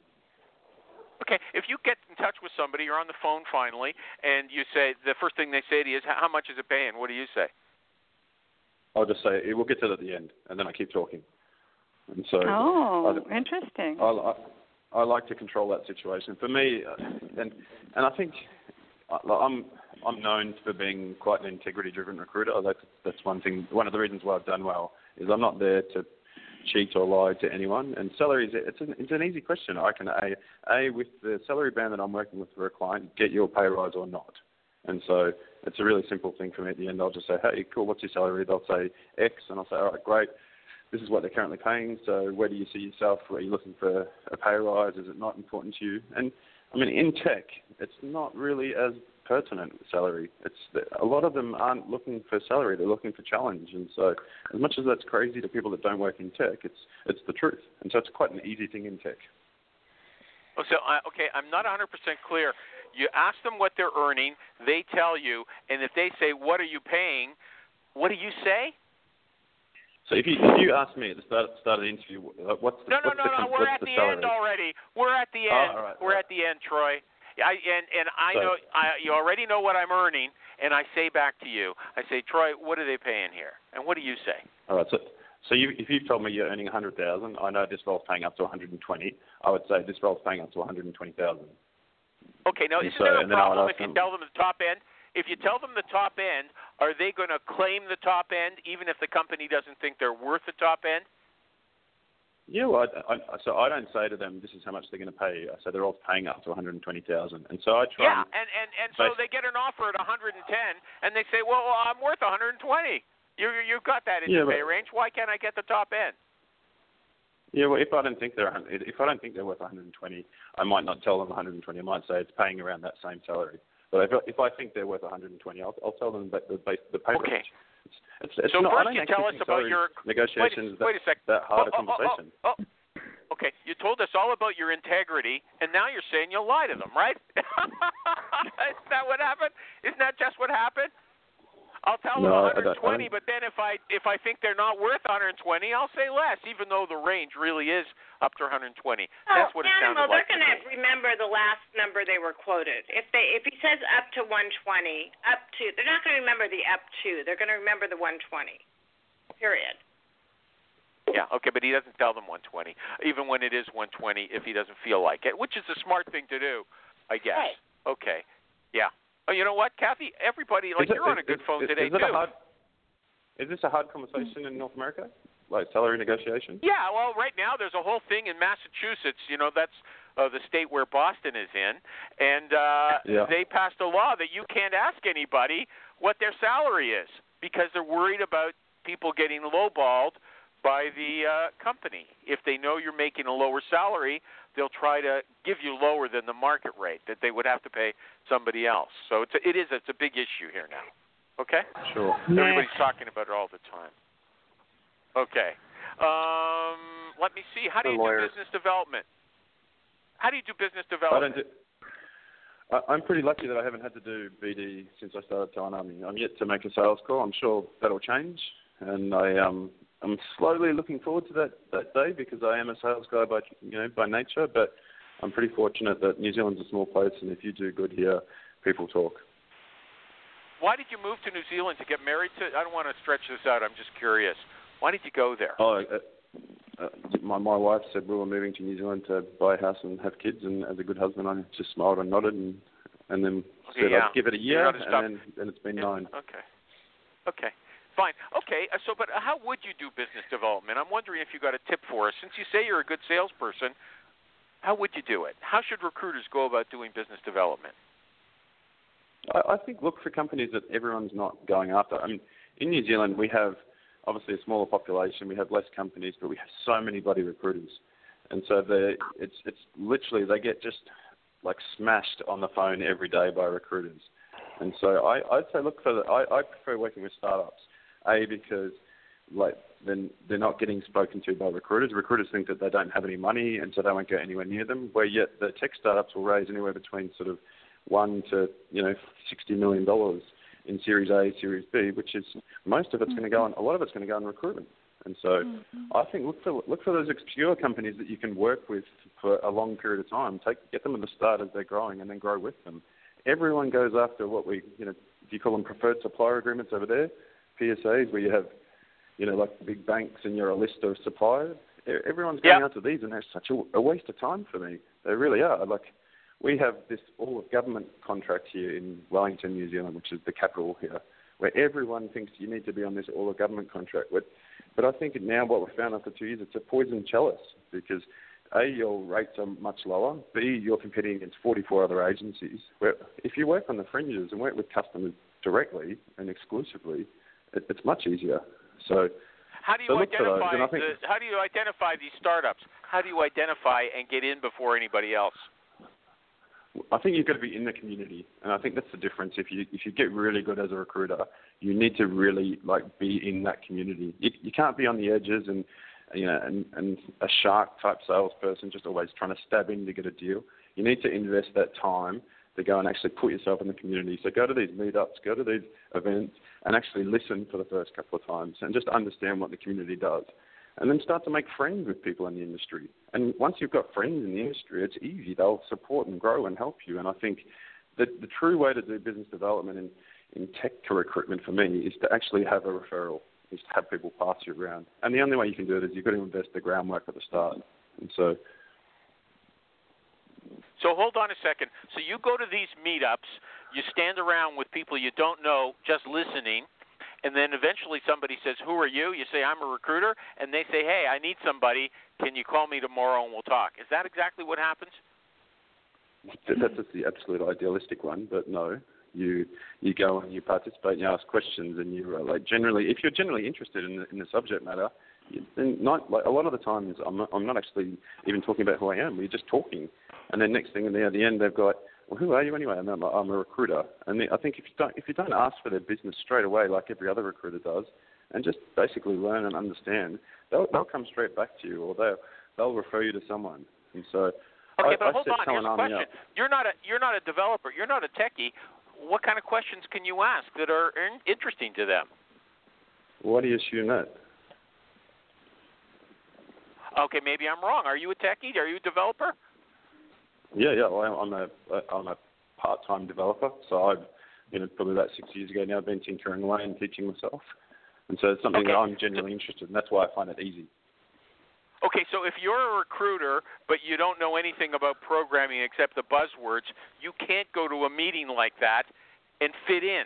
Okay, if you get in touch with somebody, you're on the phone finally, and you say the first thing they say to you is, "How much is it paying?" What do you say? I'll just say, "We'll get to it at the end," and then I keep talking. And so Oh, I- interesting. I, I, I like to control that situation. For me, uh, and and I think I, I'm I'm known for being quite an integrity-driven recruiter. That's that's one thing. One of the reasons why I've done well is I'm not there to cheat or lie to anyone. And salary is it's an it's an easy question. I can a a with the salary band that I'm working with for a client, get your pay rise or not. And so it's a really simple thing for me at the end. I'll just say, hey, cool, what's your salary? They'll say X, and I'll say, all right, great. This is what they're currently paying. So where do you see yourself? Are you looking for a pay rise? Is it not important to you? And I mean, in tech, it's not really as pertinent salary. It's a lot of them aren't looking for salary; they're looking for challenge. And so, as much as that's crazy to people that don't work in tech, it's it's the truth. And so, it's quite an easy thing in tech. Oh, so uh, okay, I'm not 100% clear. You ask them what they're earning, they tell you, and if they say, "What are you paying?" What do you say? So if you if you ask me at the start start of the interview, what's the No, no, what's no, the, no. We're at the the end already. We're at the Oh, end. right, We're at the end, Troy. I and and I So- know I you already know what I'm earning, and I say back to you, I say, Troy, what are they paying here? And what do you say? All right. So so you, if you've told me you're earning 100,000, I know this role's paying up to 120. I would say this role's paying up to 120,000. Okay, now And isn't so- there a and then I would problem if you them- tell them the top end? If you tell them the top end, are they going to claim the top end even if the company doesn't think they're worth the top end? Yeah, well, I, I, so I don't say to them this is how much they're going to pay. I say they're all paying up to 120,000, and so I try. Yeah, and, and and and so they get an offer at 110, and they say, well, I'm worth 120. You you've got that in Yeah, the but- pay range. Why can't I get the top end? Yeah, well, if I don't think they're if I don't think they're worth 120, I might not tell them 120. I might say it's paying around that same salary. But if, I- if I think they're worth 120, I'll, I'll tell them that the base the pay Okay. range. It's, it's, so not, first you tell us about your negotiations wait, wait a sec. that hard oh, a Oh, oh, oh, oh. Oh, Okay, you told us all about your integrity, and now you're saying you'll lie to them, right? Isn't that what happened? Isn't that just what happened? I'll tell No, them 120, I don't- but then if I if I think they're not worth 120, I'll say less, even though the range really is up to 120. That's what it animal, sounded like. they're to going to remember the last number they were quoted. If they if he says up to 120, up to, they're not going to remember the up to. They're going to remember the 120. Period. Yeah, okay, but he doesn't tell them 120, even when it is 120, if he doesn't feel like it, which is a smart thing to do, I guess. Right. Okay, yeah. Oh, you know what, Kathy? Everybody, like Is it- you're on a is- good phone is- today is too. Hard, is this a hard conversation in North America, like salary negotiation? Yeah, well, right now there's a whole thing in Massachusetts. You know, that's uh, the state where Boston is in, and uh, Yeah. they passed a law that you can't ask anybody what their salary is because they're worried about people getting lowballed by the uh, company. If they know you're making a lower salary, they'll try to give you lower than the market rate that they would have to pay somebody else. So it's a, it is it's a big issue here now. Okay. Sure. Everybody's talking about it all the time. Okay. Um, let me see. How do The you lawyers. do business development? How do you do business development? I development? don't do. I, I'm pretty lucky that I haven't had to do BD since I started Talent Army. I'm yet to make a sales call. I'm sure that'll change, and I um I'm slowly looking forward to that that day because I am a sales guy by you know by nature. But I'm pretty fortunate that New Zealand's a small place, and if you do good here, people talk. Why did you move to New Zealand to get married to? I don't want to stretch this out. I'm just curious. Why did you go there? Oh, uh, uh, my my wife said we were moving to New Zealand to buy a house and have kids, and as a good husband, I just smiled and nodded, and and then Okay, said yeah. I'd give it a year, and then and it's been Yeah, nine. Okay. Okay. Fine. Okay. uh, So, but uh, how would you do business development? I'm wondering if you got a tip for us. Since you say you're a good salesperson, how would you do it? How should recruiters go about doing business development? I, think look for companies that everyone's not going after. I mean, in New Zealand, we have obviously a smaller population. We have less companies, but we have so many bloody recruiters, and so the it's it's literally they get just like smashed on the phone every day by recruiters. And so I, I'd say look for the, I, I prefer working with startups. A because like then they're not getting spoken to by recruiters. Recruiters think that they don't have any money and so they won't go anywhere near them. Where yet the tech startups will raise anywhere between sort of one to you know sixty million dollars in Series A, Series B, which is most of it's going to go mm-hmm. on. A lot of it's going to go on recruitment. And so mm-hmm. I think look for look for those obscure companies that you can work with for a long period of time. Take get them at the start as they're growing, and then grow with them. Everyone goes after what we you know do you call them preferred supplier agreements over there, PSAs, where you have you know like big banks and you're a list of suppliers. Everyone's going Yeah. after these, and they're such a, a waste of time for me. They really are. Like we have this all of government contract here in Wellington, New Zealand, which is the capital here, where everyone thinks you need to be on this all of government contract. But, but I think now what we've found after two years, it's a poison chalice because A, your rates are much lower. B, you're competing against 44 other agencies. Where if you work on the fringes and work with customers directly and exclusively, it, it's much easier. So How do you So identify think- the, how do you identify these startups? How do you identify and get in before anybody else? I think you've got to be in the community, and I think that's the difference. If you if you get really good as a recruiter, you need to really like be in that community. You, you can't be on the edges and you know and and a shark type salesperson just always trying to stab in to get a deal. You need to invest that time to go and actually put yourself in the community. So go to these meetups, go to these events, and actually listen for the first couple of times, and just understand what the community does and then start to make friends with people in the industry. And once you've got friends in the industry, it's easy. They'll support and grow and help you. And I think that the true way to do business development in, in tech to recruitment for me is to actually have a referral, is to have people pass you around. And the only way you can do it is you've got to invest the groundwork at the start. And so So hold on a second. So you go to these meetups, you stand around with people you don't know, just listening, and then eventually somebody says, "Who are you?" You say, "I'm a recruiter," and they say, "Hey, I need somebody. Can you call me tomorrow and we'll talk?" Is that exactly what happens? that's just the absolute idealistic one. But no, You you go and you participate and you ask questions and you uh, like generally if you're generally interested in the, in the subject matter, not like a lot of the times I'm not, I'm not actually even talking about who I am. We're just talking, and then next thing and the, at the end they've got well, who are you anyway? I'm, a- I'm a recruiter, and I think if you don't if you don't ask for their business straight away, like every other recruiter does, and just basically learn and understand, they'll they'll come straight back to you, or they'll they'll refer you to someone. And so, Okay, I, but I hold on. Here's a question. up. You're not a you're not a developer. You're not a techie. What kind of questions can you ask that are interesting to them? Why do you assume that? Okay, maybe I'm wrong. Are you a techie? Are you a developer? Yeah, yeah. Well, I'm a I'm a part-time developer, so I've you know probably about six years ago now I've been tinkering away and teaching myself, and so it's something Okay. that I'm genuinely interested in. That's why I find it easy. Okay, so if you're a recruiter but you don't know anything about programming except the buzzwords, you can't go to a meeting like that and fit in.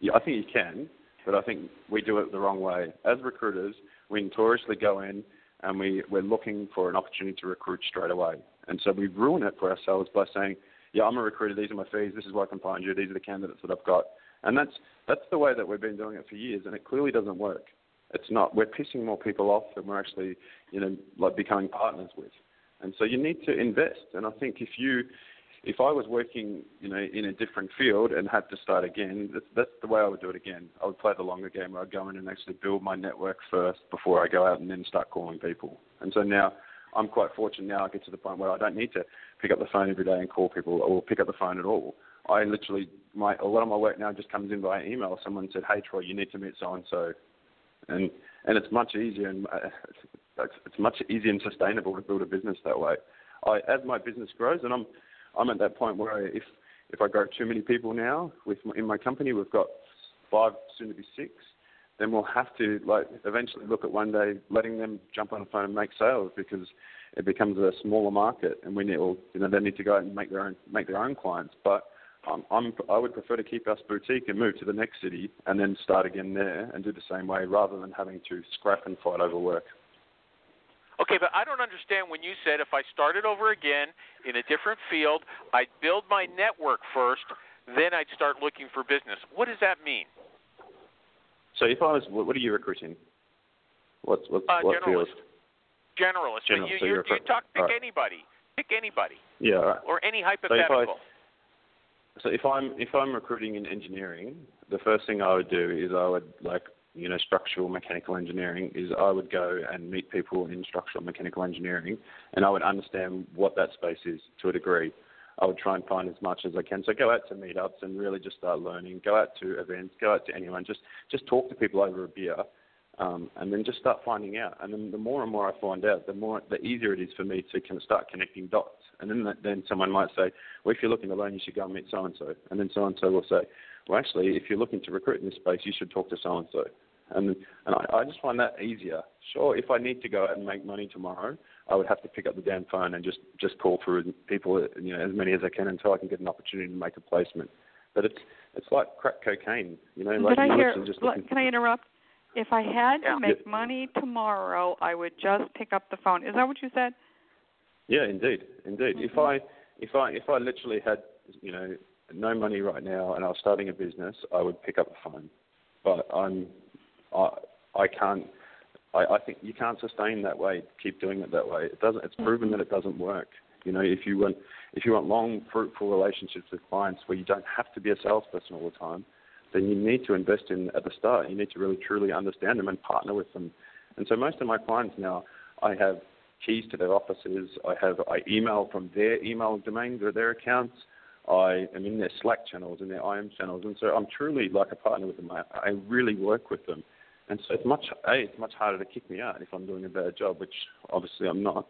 Yeah, I think you can, but I think we do it the wrong way. As recruiters, we notoriously go in and we, we're looking for an opportunity to recruit straight away. And so we ruin it for ourselves by saying, yeah, I'm a recruiter, these are my fees, this is where I can find you, these are the candidates that I've got. And that's, that's the way that we've been doing it for years, and it clearly doesn't work. It's not. We're pissing more people off than we're actually, you know, like becoming partners with. And so you need to invest. And I think if you, if I was working, you know, in a different field and had to start again, that's, that's the way I would do it again. I would play the longer game where I'd go in and actually build my network first before I go out and then start calling people. And so now I'm quite fortunate now I get to the point where I don't need to pick up the phone every day and call people or pick up the phone at all. I literally, my, a lot of my work now just comes in via email. Someone said, hey, Troy, you need to meet so-and-so. And, and it's much easier and uh, it's, it's much easier and sustainable to build a business that way. I, as my business grows, and I'm I'm at that point where if if I grow too many people now with my, in my company, we've got five, soon to be six, then we'll have to like eventually look at one day letting them jump on the phone and make sales because it becomes a smaller market, and we need, or, you know, they need to go out and make their own make their own clients. But um, I'm I would prefer to keep us boutique and move to the next city and then start again there and do the same way rather than having to scrap and fight over work. Okay, but I don't understand when you said if I started over again in a different field, I'd build my network first, then I'd start looking for business. What does that mean? So if I was, what what are you recruiting? What's what, Uh, what field? generalist. Generalist. General, you, so you, you talk, pick alright. anybody. Pick anybody. Yeah. right. Or any if I- hypothetical. So if I'm if I'm recruiting in engineering, the first thing I would do is I would like you know structural mechanical engineering is I would go and meet people in structural mechanical engineering, and I would understand what that space is to a degree. I would try and find as much as I can. So go out to meetups and really just start learning. Go out to events. Go out to anyone. Just just talk to people over a beer, um, and then just start finding out. And then the more and more I find out, the more the easier it is for me to kind of start connecting dots. And then then someone might say, well, if you're looking to learn, you should go and meet so and so. And then so and so will say, well, actually, if you're looking to recruit in this space, you should talk to so and so. And and I, I just find that easier. Sure, if I need to go out and make money tomorrow, I would have to pick up the damn phone and just just call through people, you know, as many as I can until I can get an opportunity to make a placement. But it's it's like crack cocaine, you know. Like I hear? just look, Can I interrupt? If I had to make money tomorrow, I would just pick up the phone. Is that what you said? Yeah, indeed, indeed. If mm-hmm. I if I if I literally had you know no money right now and I was starting a business, I would pick up the phone. But I'm I I can't. I, I think you can't sustain that way. Keep doing it that way. It doesn't. It's proven that it doesn't work. You know, if you want if you want long, fruitful relationships with clients where you don't have to be a salesperson all the time, then you need to invest in at the start. You need to really truly understand them and partner with them. And so most of my clients now, I have keys to their offices. I have I email from their email domains or their accounts. I am in their Slack channels and their IM channels, and so I'm truly like a partner with them. I, I really work with them, and so it's much a it's much harder to kick me out if I'm doing a bad job, which obviously I'm not.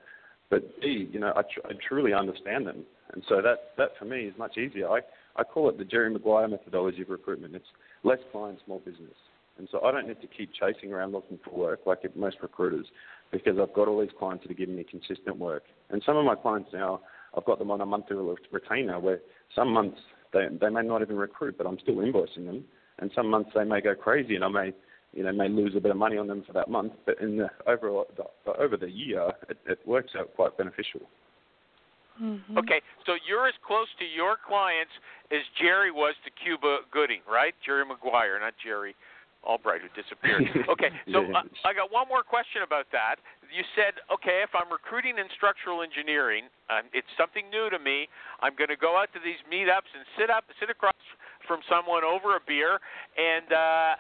But B, you know, I, tr- I truly understand them, and so that that for me is much easier. I I call it the Jerry Maguire methodology of recruitment. It's less clients, more business. And so I don't need to keep chasing around looking for work like most recruiters because I've got all these clients that are giving me consistent work. And some of my clients now, I've got them on a monthly retainer where some months they, they may not even recruit, but I'm still invoicing them. And some months they may go crazy and I may, you know, may lose a bit of money on them for that month. But in the overall, the, over the year, it, it works out quite beneficial. Mhm. Okay, so you're as close to your clients as Jerry was to Cuba Gooding, right? Jerry Maguire, not Jerry Albright, who disappeared. Okay, so Yeah. uh, I got one more question about that. You said, okay, if I'm recruiting in structural engineering, um, it's something new to me. I'm going to go out to these meetups and sit up, sit across from someone over a beer and uh,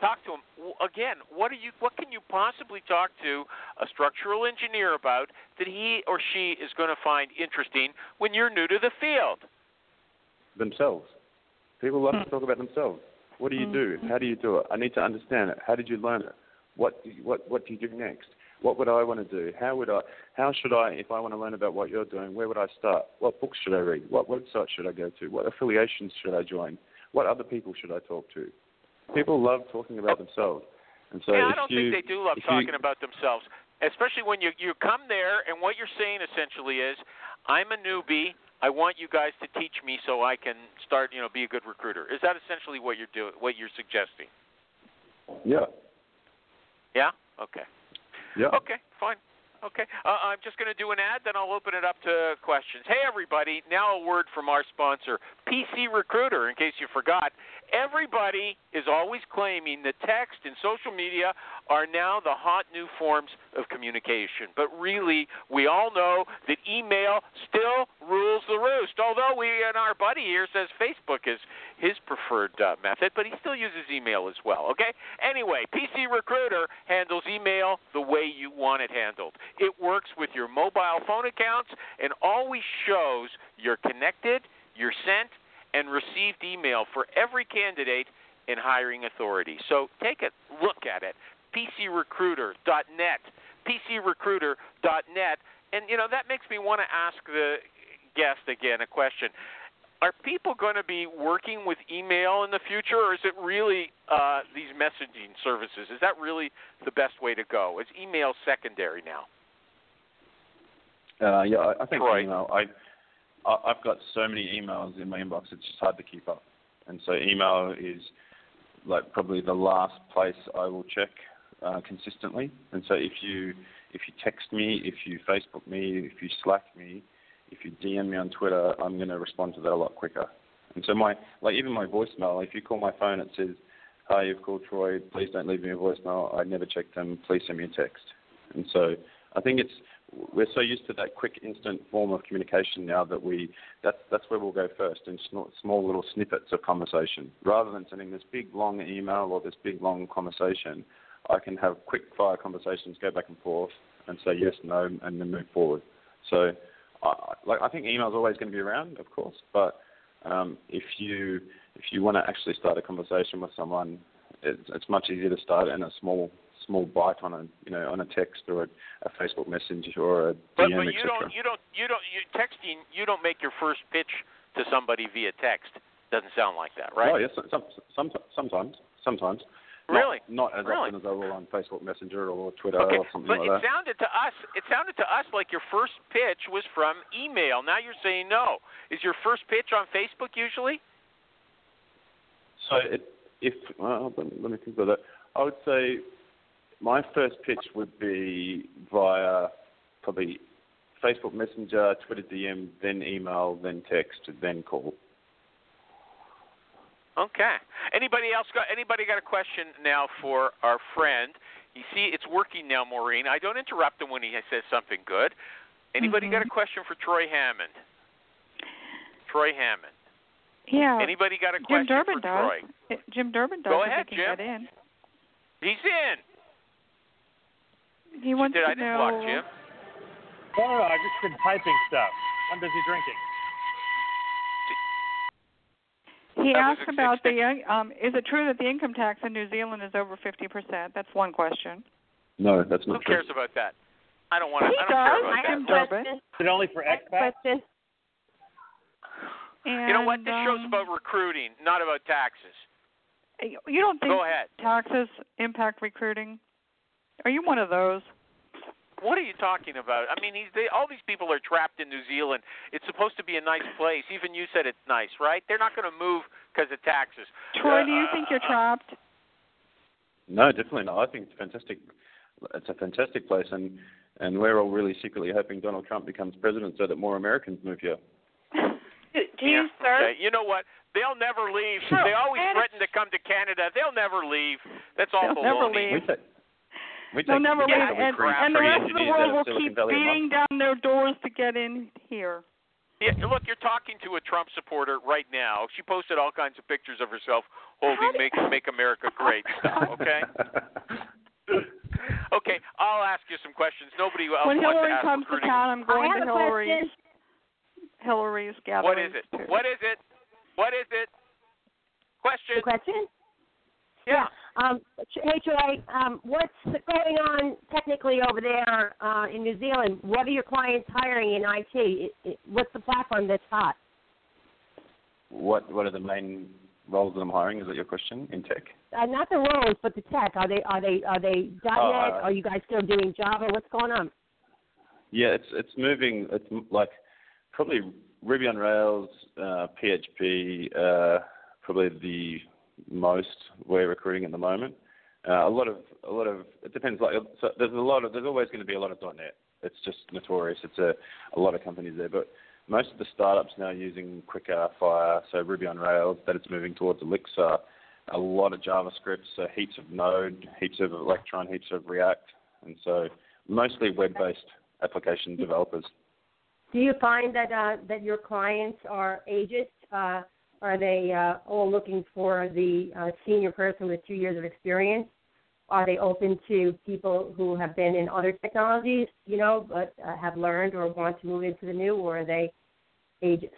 talk to them. Again, what are you? What can you possibly talk to a structural engineer about that he or she is going to find interesting when you're new to the field? themselves. People love to talk about themselves. What do you mm. do? How do you do it? I need to understand it. How did you learn it? What do you, what what do you do next? What would I want to do? How would I? How should I? If I want to learn about what you're doing, where would I start? What books should I read? What website should I go to? What affiliations should I join? What other people should I talk to? People love talking about themselves, and so yeah, I don't you, think they do love if you- talking about themselves, especially when you you come there and what you're saying essentially is, I'm a newbie. I want you guys to teach me so I can start, you know, be a good recruiter. Is that essentially what you're doing? What you're suggesting? Yeah. Yeah. Okay. Yeah. Okay. Fine. Okay. Uh, I'm just going to do an ad, then I'll open it up to questions. Hey, everybody. Now a word from our sponsor, PC Recruiter. In case you forgot, everybody is always claiming that text and social media are now the hot new forms of communication. But really, we all know that email still rules the roost. Although we and our buddy here says Facebook is his preferred uh, method, but he still uses email as well. Okay. Anyway, PC Recruiter handles email the way you want it handled. It works with your mobile phone accounts and always shows you're connected, you're sent, and received email for every candidate in hiring authority. So take a look at it. PCRecruiter.net. PCRecruiter.net. And, you know, that makes me want to ask the guest again a question. Are people going to be working with email in the future, or is it really uh, these messaging services? Is that really the best way to go? Is email secondary now? Uh, yeah, I, think Troy. email. I I've got so many emails in my inbox. It's just hard to keep up, and so email is like probably the last place I will check uh, consistently. And so if you if you text me, if you Facebook me, if you Slack me, if you DM me on Twitter, I'm going to respond to that a lot quicker. And so my like even my voicemail, if you call my phone, it says, "Hi, you've called Troy. Please don't leave me a voicemail. I never check them. Please send me a text." And so I think it's we're so used to that quick, instant form of communication now that we that's that's where we'll go first in small, little snippets of conversation rather than sending this big long email or this big long conversation. I can have quick fire conversations, go back and forth, and say yes, no, and then move forward. So, I, like I think email is always going to be around, of course, but um, if you if you want to actually start a conversation with someone, it's, it's much easier to start in a small small bite on a you know on a text or a, a Facebook message or a But, DM, but you etc. don't, you don't, you don't, you texting. You don't make your first pitch to somebody via text. Doesn't sound like that, right? Oh yes, some, some, sometimes, sometimes. Really? Not, as Really? often as I will on Facebook Messenger or Twitter Okay, or something but like it sounded to us, it sounded to us like your first pitch was from email. Now you're saying no. Is your first pitch on Facebook usually? So it, if well, let, me, let me think about that. I would say my first pitch would be via probably Facebook Messenger, Twitter DM, then email, then text, then call. Okay. Anybody else got anybody got a question now for our friend? You see, it's working now, Maureen. I don't interrupt him when he says something good. Anybody got a mm-hmm. question for Troy Hammond? Troy Hammond. Yeah. Anybody got a Jim question Durbin for does. Troy? Jim Durbin does. Go if ahead, Jim. get in. He's in. He wants Did to I didn't know. block Jim? No, no, no. I've just been typing stuff. I'm busy drinking. He That asked about the um is it true that the income tax in New Zealand is over 50%? That's one question. No, that's Who not true. Who cares about that? I don't want to. He I don't care does. about that. Jim Durbin. Is it only for expats? Question. And, You know what? This show's um, about recruiting, not about taxes. You don't think Go ahead. taxes impact recruiting? Are you one of those? What are you talking about? I mean, he's, they, all these people are trapped in New Zealand. It's supposed to be a nice place. Even you said it's nice, right? They're not going to move because of taxes. Troy, Uh, do you think you're trapped? No, definitely not. I think it's fantastic. It's a fantastic place, and and we're all really secretly hoping Donald Trump becomes president so that more Americans move here. Do, do yeah, you, sir? Okay. You know what? They'll never leave. Sure. They always And- threaten to come to Canada. They'll never leave. That's all They'll never baloney. We take, we They'll take never we leave, take and, and the rest of the world will keep Valley a month. beating down their doors to get in here. Yeah, look, you're talking to a Trump supporter right now. She posted all kinds of pictures of herself holding "Make Make America Great" stuff. Okay. Okay, I'll ask you some questions. Nobody else When wants Hillary to ask comes to town, I'm going to a Hillary's. question. Hillary's gathering. What is it? too. What is it? What is it? Question. The question? Yeah. Um, hey Troy, um, what's going on technically over there uh, in New Zealand? What are your clients hiring in IT? It, it, what's the platform that's hot? What What are the main roles that I'm hiring? Is that your question in tech? Uh, not the roles, but the tech. Are they are they are they .NET? Oh, uh, are you guys still doing Java? What's going on? Yeah, it's it's moving. It's like probably Ruby on Rails, uh, PHP, uh, probably the most we're recruiting at the moment. Uh, a lot of a lot of it depends. Like so there's a lot of there's always going to be a lot of dot .NET. It's just notorious. It's a a lot of companies there, but most of the startups now are using Quicker, Fire, so Ruby on Rails. That it's moving towards Elixir. A lot of JavaScript, so heaps of Node, heaps of Electron, heaps of React, and so mostly web-based application developers. Do you find that uh, that your clients are ageist? Uh, are they uh, all looking for the uh, senior person with two years of experience? Are they open to people who have been in other technologies, you know, but uh, have learned or want to move into the new, or are they ageist?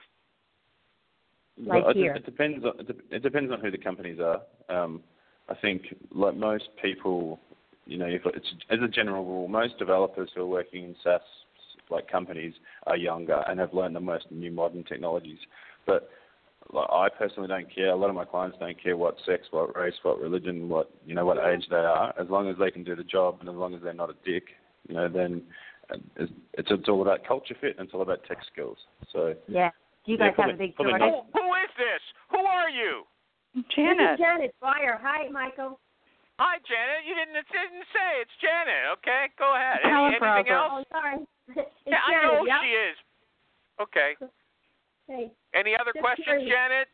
Like Well, it, here. it depends. On, it, it depends on who the companies are. Um, I think, like most people, you know, if it's as a general rule, most developers who are working in SaaS like companies are younger and have learned the most new modern technologies. But like, I personally don't care. A lot of my clients don't care what sex, what race, what religion, what you know, what age they are. As long as they can do the job and as long as they're not a dick, you know, then uh, it's it's, it's all about culture fit and it's all about tech skills. So Yeah. Do you Yeah, guys have a big probably shortage? not. Who is this? Who are you? This Janet. is Janet Fire. Hi, Michael. Hi, Janet. You didn't, it didn't say it's Janet. Okay, go ahead. Any, anything else? Oh, sorry. it's yeah, I know who yep. she is. Okay. Hey. Any other Just questions, curious. Janet?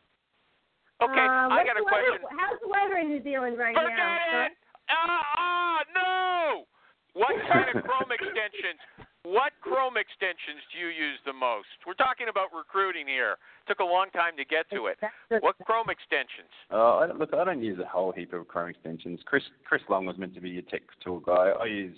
Okay, Um, I got a the weather- question. How's the weather in New Zealand right Forget now? it. Ah, ah, no. What kind of Chrome extensions? What Chrome extensions do you use the most? We're talking about recruiting here. Took a long time to get to it. What Chrome extensions? Uh, I don't, look, I don't use a whole heap of Chrome extensions. Chris Chris Long was meant to be your tech tool guy. I use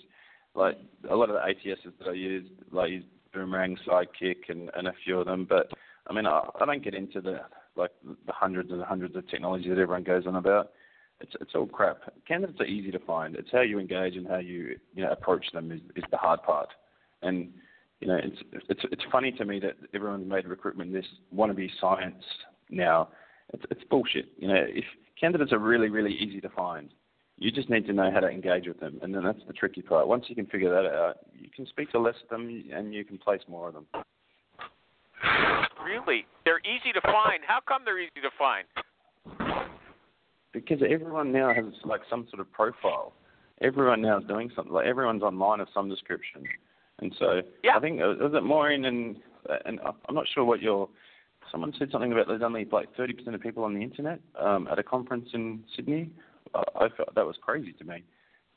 like a lot of the ATSs that I use, like use Boomerang, Sidekick, and, and a few of them. But I mean, I, I don't get into the like the hundreds and hundreds of technology that everyone goes on about. It's it's all crap. Candidates are easy to find. It's how you engage and how you you know approach them is, is the hard part. And you know, it's it's it's funny to me that everyone's made recruitment this wannabe science now. It's it's bullshit. You know, if candidates are really really easy to find, you just need to know how to engage with them, and then that's the tricky part. Once you can figure that out, you can speak to less of them, and you can place more of them. Really? They're easy to find. How come they're easy to find? Because everyone now has like some sort of profile. Everyone now is doing something. Like everyone's online of some description, and so Yeah. I think uh, was it Maureen and and I'm not sure what your someone said something about there's only like 30% of people on the internet um, at a conference in Sydney. I, I felt that was crazy to me.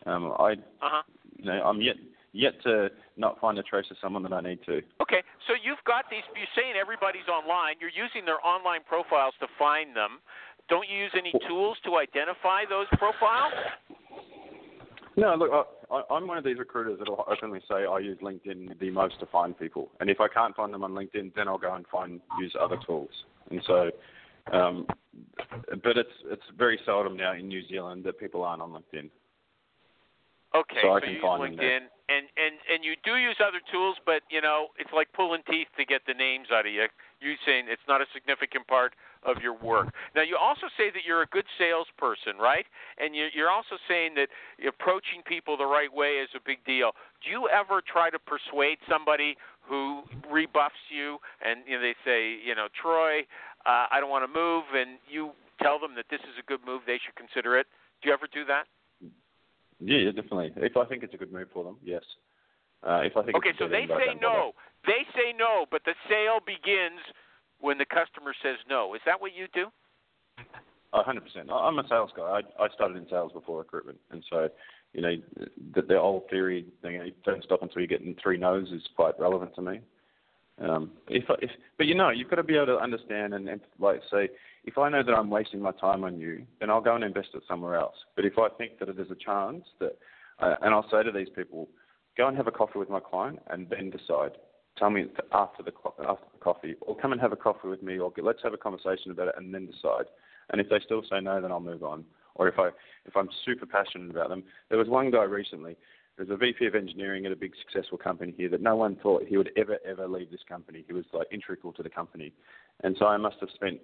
Um, I Uh-huh. you know I'm yet yet to not find a trace of someone that I need to. Okay, so you've got these. You're saying everybody's online. You're using their online profiles to find them. Don't you use any tools to identify those profiles? No, look, I, I'm one of these recruiters that will openly say I use LinkedIn the most to find people, and if I can't find them on LinkedIn, then I'll go and find use other tools. And so, um, but it's it's very seldom now in New Zealand that people aren't on LinkedIn. Okay, So I so can you use find LinkedIn, and and and you do use other tools, but you know it's like pulling teeth to get the names out of you. You saying it's not a significant part of your work. Now you also say that you're a good salesperson, right? And you, you're also saying that approaching people the right way is a big deal. Do you ever try to persuade somebody who rebuffs you, and you know, they say, you know, Troy, uh, I don't want to move, and you tell them that this is a good move, they should consider it. Do you ever do that? Yeah, yeah, definitely. If I think it's a good move for them, yes. Uh, if I think Okay, so they say no. They say no, but the sale begins when the customer says no. Is that what you do? A hundred percent. I'm a sales guy. I, I started in sales before recruitment, and so you know the, the old theory, you know, don't stop until you get in three no's, is quite relevant to me. Um, if, if but you know you've got to be able to understand and, and like say if I know that I'm wasting my time on you, then I'll go and invest it somewhere else. But if I think that there's a chance that, uh, and I'll say to these people, go and have a coffee with my client and then decide. Tell me after the after the coffee, or come and have a coffee with me, or let's have a conversation about it and then decide. And if they still say no, then I'll move on. Or if I if I'm super passionate about them, there was one guy recently. There's a VP of engineering at a big successful company here that no one thought he would ever ever leave this company. He was like integral to the company, and so I must have spent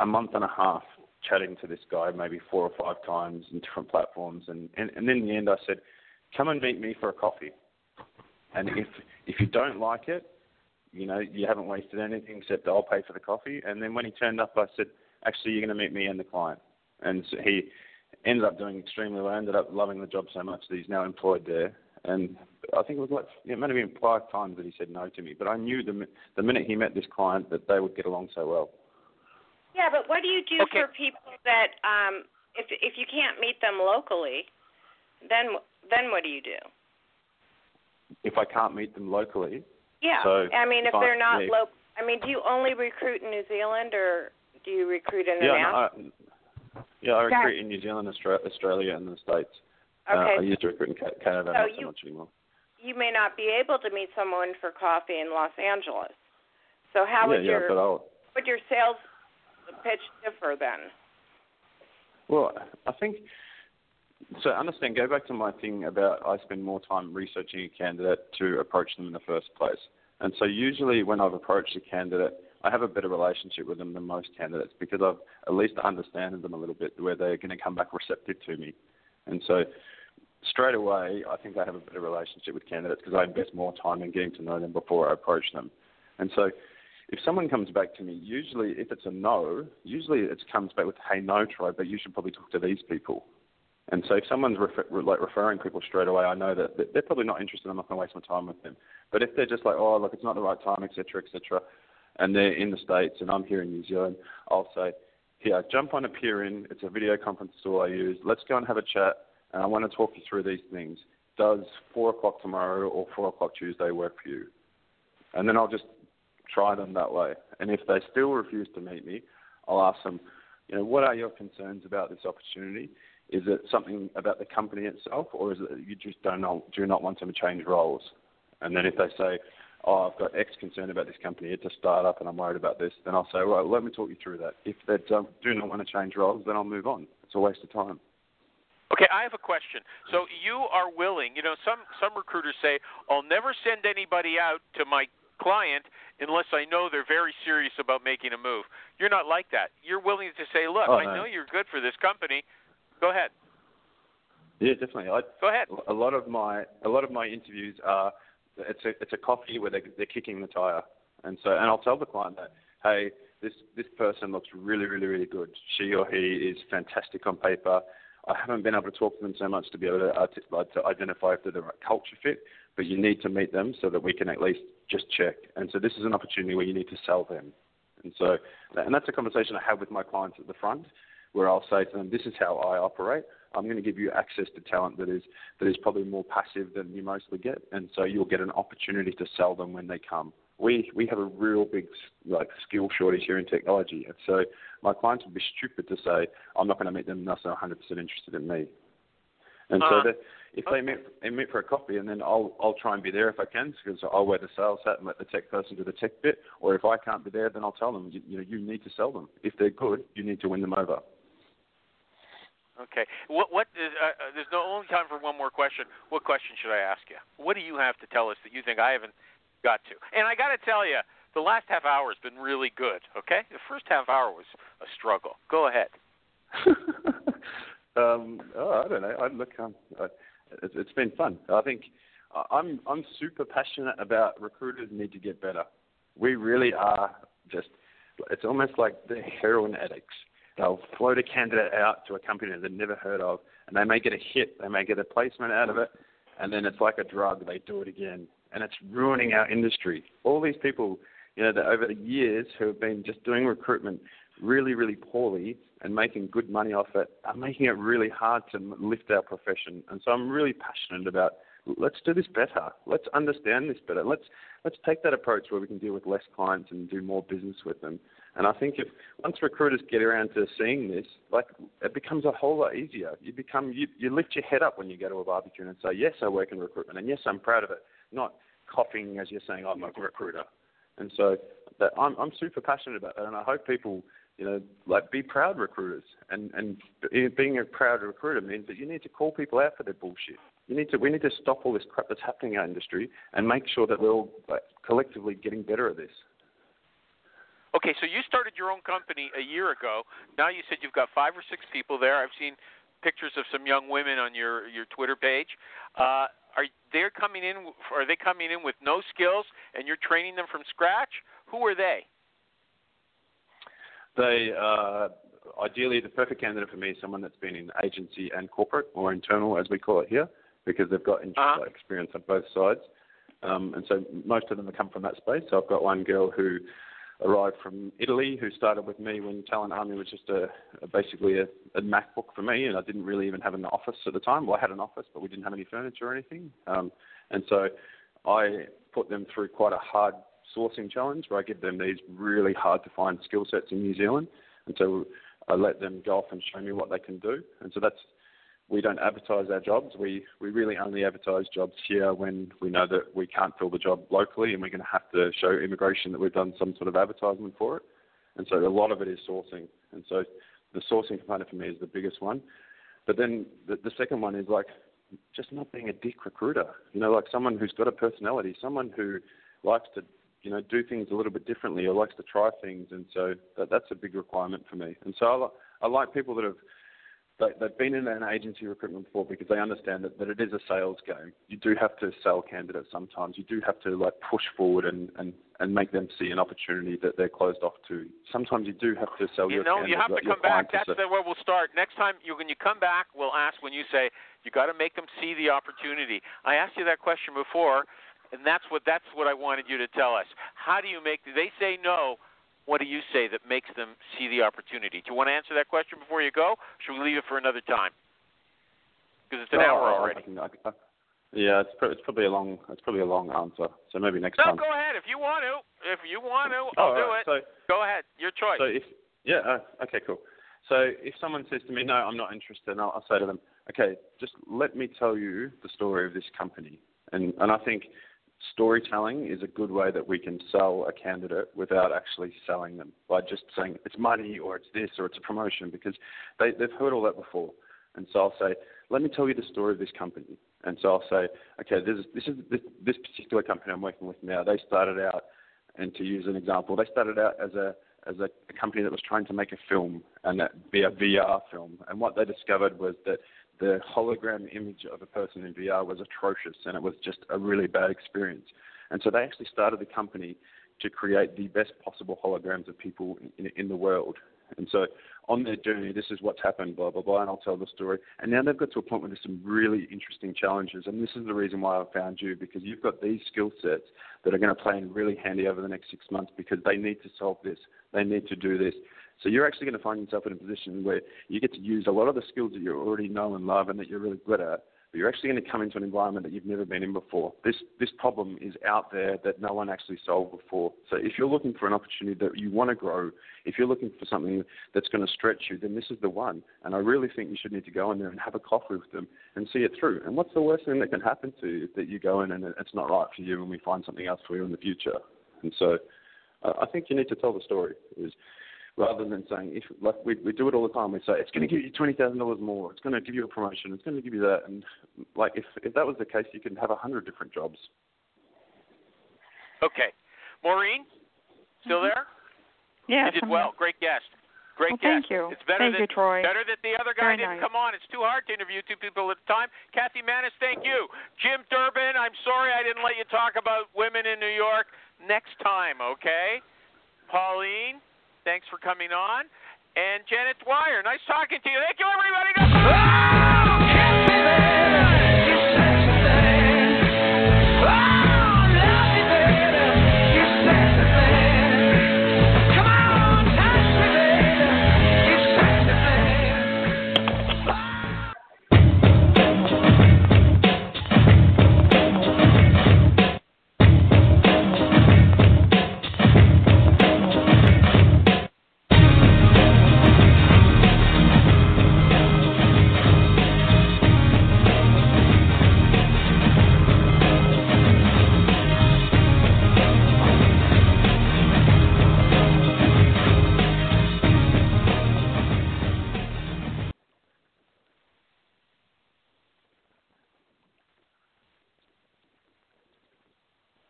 a month and a half chatting to this guy maybe four or five times in different platforms, and and, and in the end I said, come and meet me for a coffee, and if if you don't like it, you know you haven't wasted anything except I'll pay for the coffee. And then when he turned up, I said, actually you're going to meet me and the client, and so he ended up doing extremely well. Ended up loving the job so much that he's now employed there. And I think it was like it might have been five times that he said no to me, but I knew the mi- the minute he met this client that they would get along so well. Yeah, but what do you do Okay. for people that um if if you can't meet them locally, then then what do you do? If I can't meet them locally, Yeah. So, I mean, if fine, they're not yeah. local, I mean, do you only recruit in New Zealand or do you recruit yeah, international? no, I, yeah, I recruit in New Zealand, Australia, and the States. Okay. Uh, I used to recruit in Canada, So not so much anymore. you may not be able to meet someone for coffee in Los Angeles. So how yeah, would yeah, your but would your sales pitch differ then? Well, I think so. Understand. Go back to my thing about I spend more time researching a candidate to approach them in the first place. And so usually when I've approached a candidate, I have a better relationship with them than most candidates because I've at least understanded them a little bit where they're going to come back receptive to me. And so straight away, I think I have a better relationship with candidates because I invest more time in getting to know them before I approach them. And so if someone comes back to me, usually if it's a no, usually it comes back with, hey, no, Troy, but you should probably talk to these people. And so if someone's refer- like referring people straight away, I know that that they're probably not interested. I'm not going to waste my time with them. But if they're just like, oh, look, it's not the right time, etc., etc., and they're in the states and I'm here in New Zealand, I'll say, here, jump on appear.in. It's a video conference tool I use. Let's go and have a chat, and I want to talk you through these things. Does four o'clock tomorrow or four o'clock Tuesday work for you? And then I'll just try them that way. And if they still refuse to meet me, I'll ask them, you know, what are your concerns about this opportunity? Is it something about the company itself, or is it you just don't know, do not want them to change roles? And then if they say, oh, I've got X concern about this company, it's a startup and I'm worried about this, then I'll say, right, let me talk you through that. If they don't, do not want to change roles, then I'll move on. It's a waste of time. Okay, I have a question. So you are willing, you know, some some recruiters say, "I'll never send anybody out to my client unless I know they're very serious about making a move." You're not like that. You're willing to say, "Look, Oh, I no. know you're good for this company. Go ahead. Yeah, definitely. I, Go ahead." a lot of my a lot of my interviews are it's a it's a coffee where they're, they're kicking the tire, and so and I'll tell the client that hey this this person looks really really really good. She or he is fantastic on paper. I haven't been able to talk to them so much to be able to, like, to identify if they're the right culture fit, but you need to meet them so that we can at least just check. And so this is an opportunity where you need to sell them. And so, and that's a conversation I have with my clients at the front, where I'll say to them, "This is how I operate. I'm going to give you access to talent that is that is probably more passive than you mostly get, and so you'll get an opportunity to sell them when they come. We we have a real big like skill shortage here in technology, and so my clients would be stupid to say I'm not going to meet them unless they're 100% interested in me. And so Uh, that if they meet they meet for a coffee, and then I'll I'll try and be there if I can, because I'll wear the sales hat and let the tech person do the tech bit. Or if I can't be there, then I'll tell them you, you know you need to sell them. If they're good, you need to win them over. Okay. What what is uh, uh, there's no only time for one more question. What question should I ask you? What do you have to tell us that you think I haven't got to? And I got to tell you, the last half hour has been really good, okay? The first half hour was a struggle. Go ahead. um, oh, I don't know. I look, um, I, it's, been fun. I think I- I'm I'm super passionate about recruiters need to get better. We really are just. It's almost like the heroin addicts. They'll float a candidate out to a company that they've never heard of, and they may get a hit. They may get a placement out of it, and then it's like a drug. They do it again, and it's ruining our industry. All these people, you know, that over the years who have been just doing recruitment really, really poorly and making good money off it are making it really hard to lift our profession. And so I'm really passionate about let's do this better. Let's understand this better. Let's let's take that approach where we can deal with less clients and do more business with them. And I think if once recruiters get around to seeing this, like it becomes a whole lot easier. You become you, you lift your head up when you go to a barbecue and say, Yes, I work in recruitment and yes I'm proud of it. Not coughing as you're saying, I'm a recruiter. And so that I'm I'm super passionate about that and I hope people you know, like be proud recruiters. And and being a proud recruiter means that you need to call people out for their bullshit. You need to we need to stop all this crap that's happening in our industry and make sure that we're all like, collectively getting better at this. Okay, so you started your own company a year ago. Now you said you've got five or six people there. I've seen pictures of some young women on your your Twitter page. Uh, are they coming in? Are they coming in with no skills, and you're training them from scratch? Who are they? They uh, ideally the perfect candidate for me is someone that's been in agency and corporate or internal, as we call it here, because they've got uh-huh. experience on both sides. Um, and so most of them have come from that space. So I've got one girl who arrived from Italy who started with me when Talent Army was just a, a basically a, a MacBook for me, and I didn't really even have an office at the time. Well, I had an office, but we didn't have any furniture or anything. Um, and so I put them through quite a hard sourcing challenge where I give them these really hard to find skill sets in New Zealand. And so I let them go off and show me what they can do. And so that's we don't advertise our jobs. We we really only advertise jobs here when we know that we can't fill the job locally and we're going to have to show immigration that we've done some sort of advertisement for it. And so a lot of it is sourcing. And so the sourcing component for me is the biggest one. But then the, the second one is like just not being a dick recruiter. You know, like someone who's got a personality, someone who likes to you know, do things a little bit differently or likes to try things, and so that, that's a big requirement for me. And so I, I like people that have they, they've been in an agency recruitment before because they understand that, that it is a sales game. You do have to sell candidates sometimes. You do have to like push forward and, and, and make them see an opportunity that they're closed off to. Sometimes you do have to sell you your know, you have to come back. That's the, where we'll start. Next time you when you come back, we'll ask when you say you got to make them see the opportunity. I asked you that question before and that's what that's what I wanted you to tell us. How do you make? They say no. What do you say that makes them see the opportunity? Do you want to answer that question before you go? should we leave it for another time? Because it's an no, hour already. I can, I, I, yeah, it's, it's probably a long it's probably a long answer. So maybe next no, time. go ahead if you want to. If you want to, I'll oh, do right. it. So, go ahead, your choice. So if yeah, uh, okay, cool. So if someone says to me, "No, I'm not interested," I'll, I'll say to them, "Okay, just let me tell you the story of this company." And and I think storytelling is a good way that we can sell a candidate without actually selling them by just saying it's money or it's this or it's a promotion because they, they've heard all that before. And so I'll say, let me tell you the story of this company. And so I'll say, okay, this is, this is this, this particular company I'm working with now. They started out, and to use an example, they started out as a as a, company that was trying to make a film and that be a VR film. And what they discovered was that the hologram image of a person in VR was atrocious and it was just a really bad experience. And so they actually started the company to create the best possible holograms of people in, in the world. And so on their journey, this is what's happened, blah, blah, blah, and I'll tell the story. And now they've got to a point where there's some really interesting challenges. And this is the reason why I found you, because you've got these skill sets that are going to play in really handy over the next six months because they need to solve this. They need to do this. So you're actually going to find yourself in a position where you get to use a lot of the skills that you already know and love and that you're really good at, but you're actually going to come into an environment that you've never been in before. This this problem is out there that no one actually solved before. So if you're looking for an opportunity that you want to grow, if you're looking for something that's going to stretch you, then this is the one. And I really think you should need to go in there and have a coffee with them and see it through. And what's the worst thing that can happen to you that you go in and it's not right for you and we find something else for you in the future? And so I think you need to tell the story. Is rather than saying if like we we do it all the time. We say it's going to give you twenty thousand dollars more. It's going to give you a promotion. It's going to give you that. And like if if that was the case, you could have a hundred different jobs. Okay, Maureen, still mm-hmm. there? Yeah. You did well. Great guest. Great well, guest. Thank you. It's better thank that, you, Troy. Better that the other guy Very didn't nice. come on. It's too hard to interview two people at a time. Kathy Manis, thank you. Jim Durbin, I'm sorry I didn't let you talk about women in New York. Next time, okay? Pauline, Thanks for coming on. And Janet Dwyer, nice talking to you. Thank you, everybody. Ah!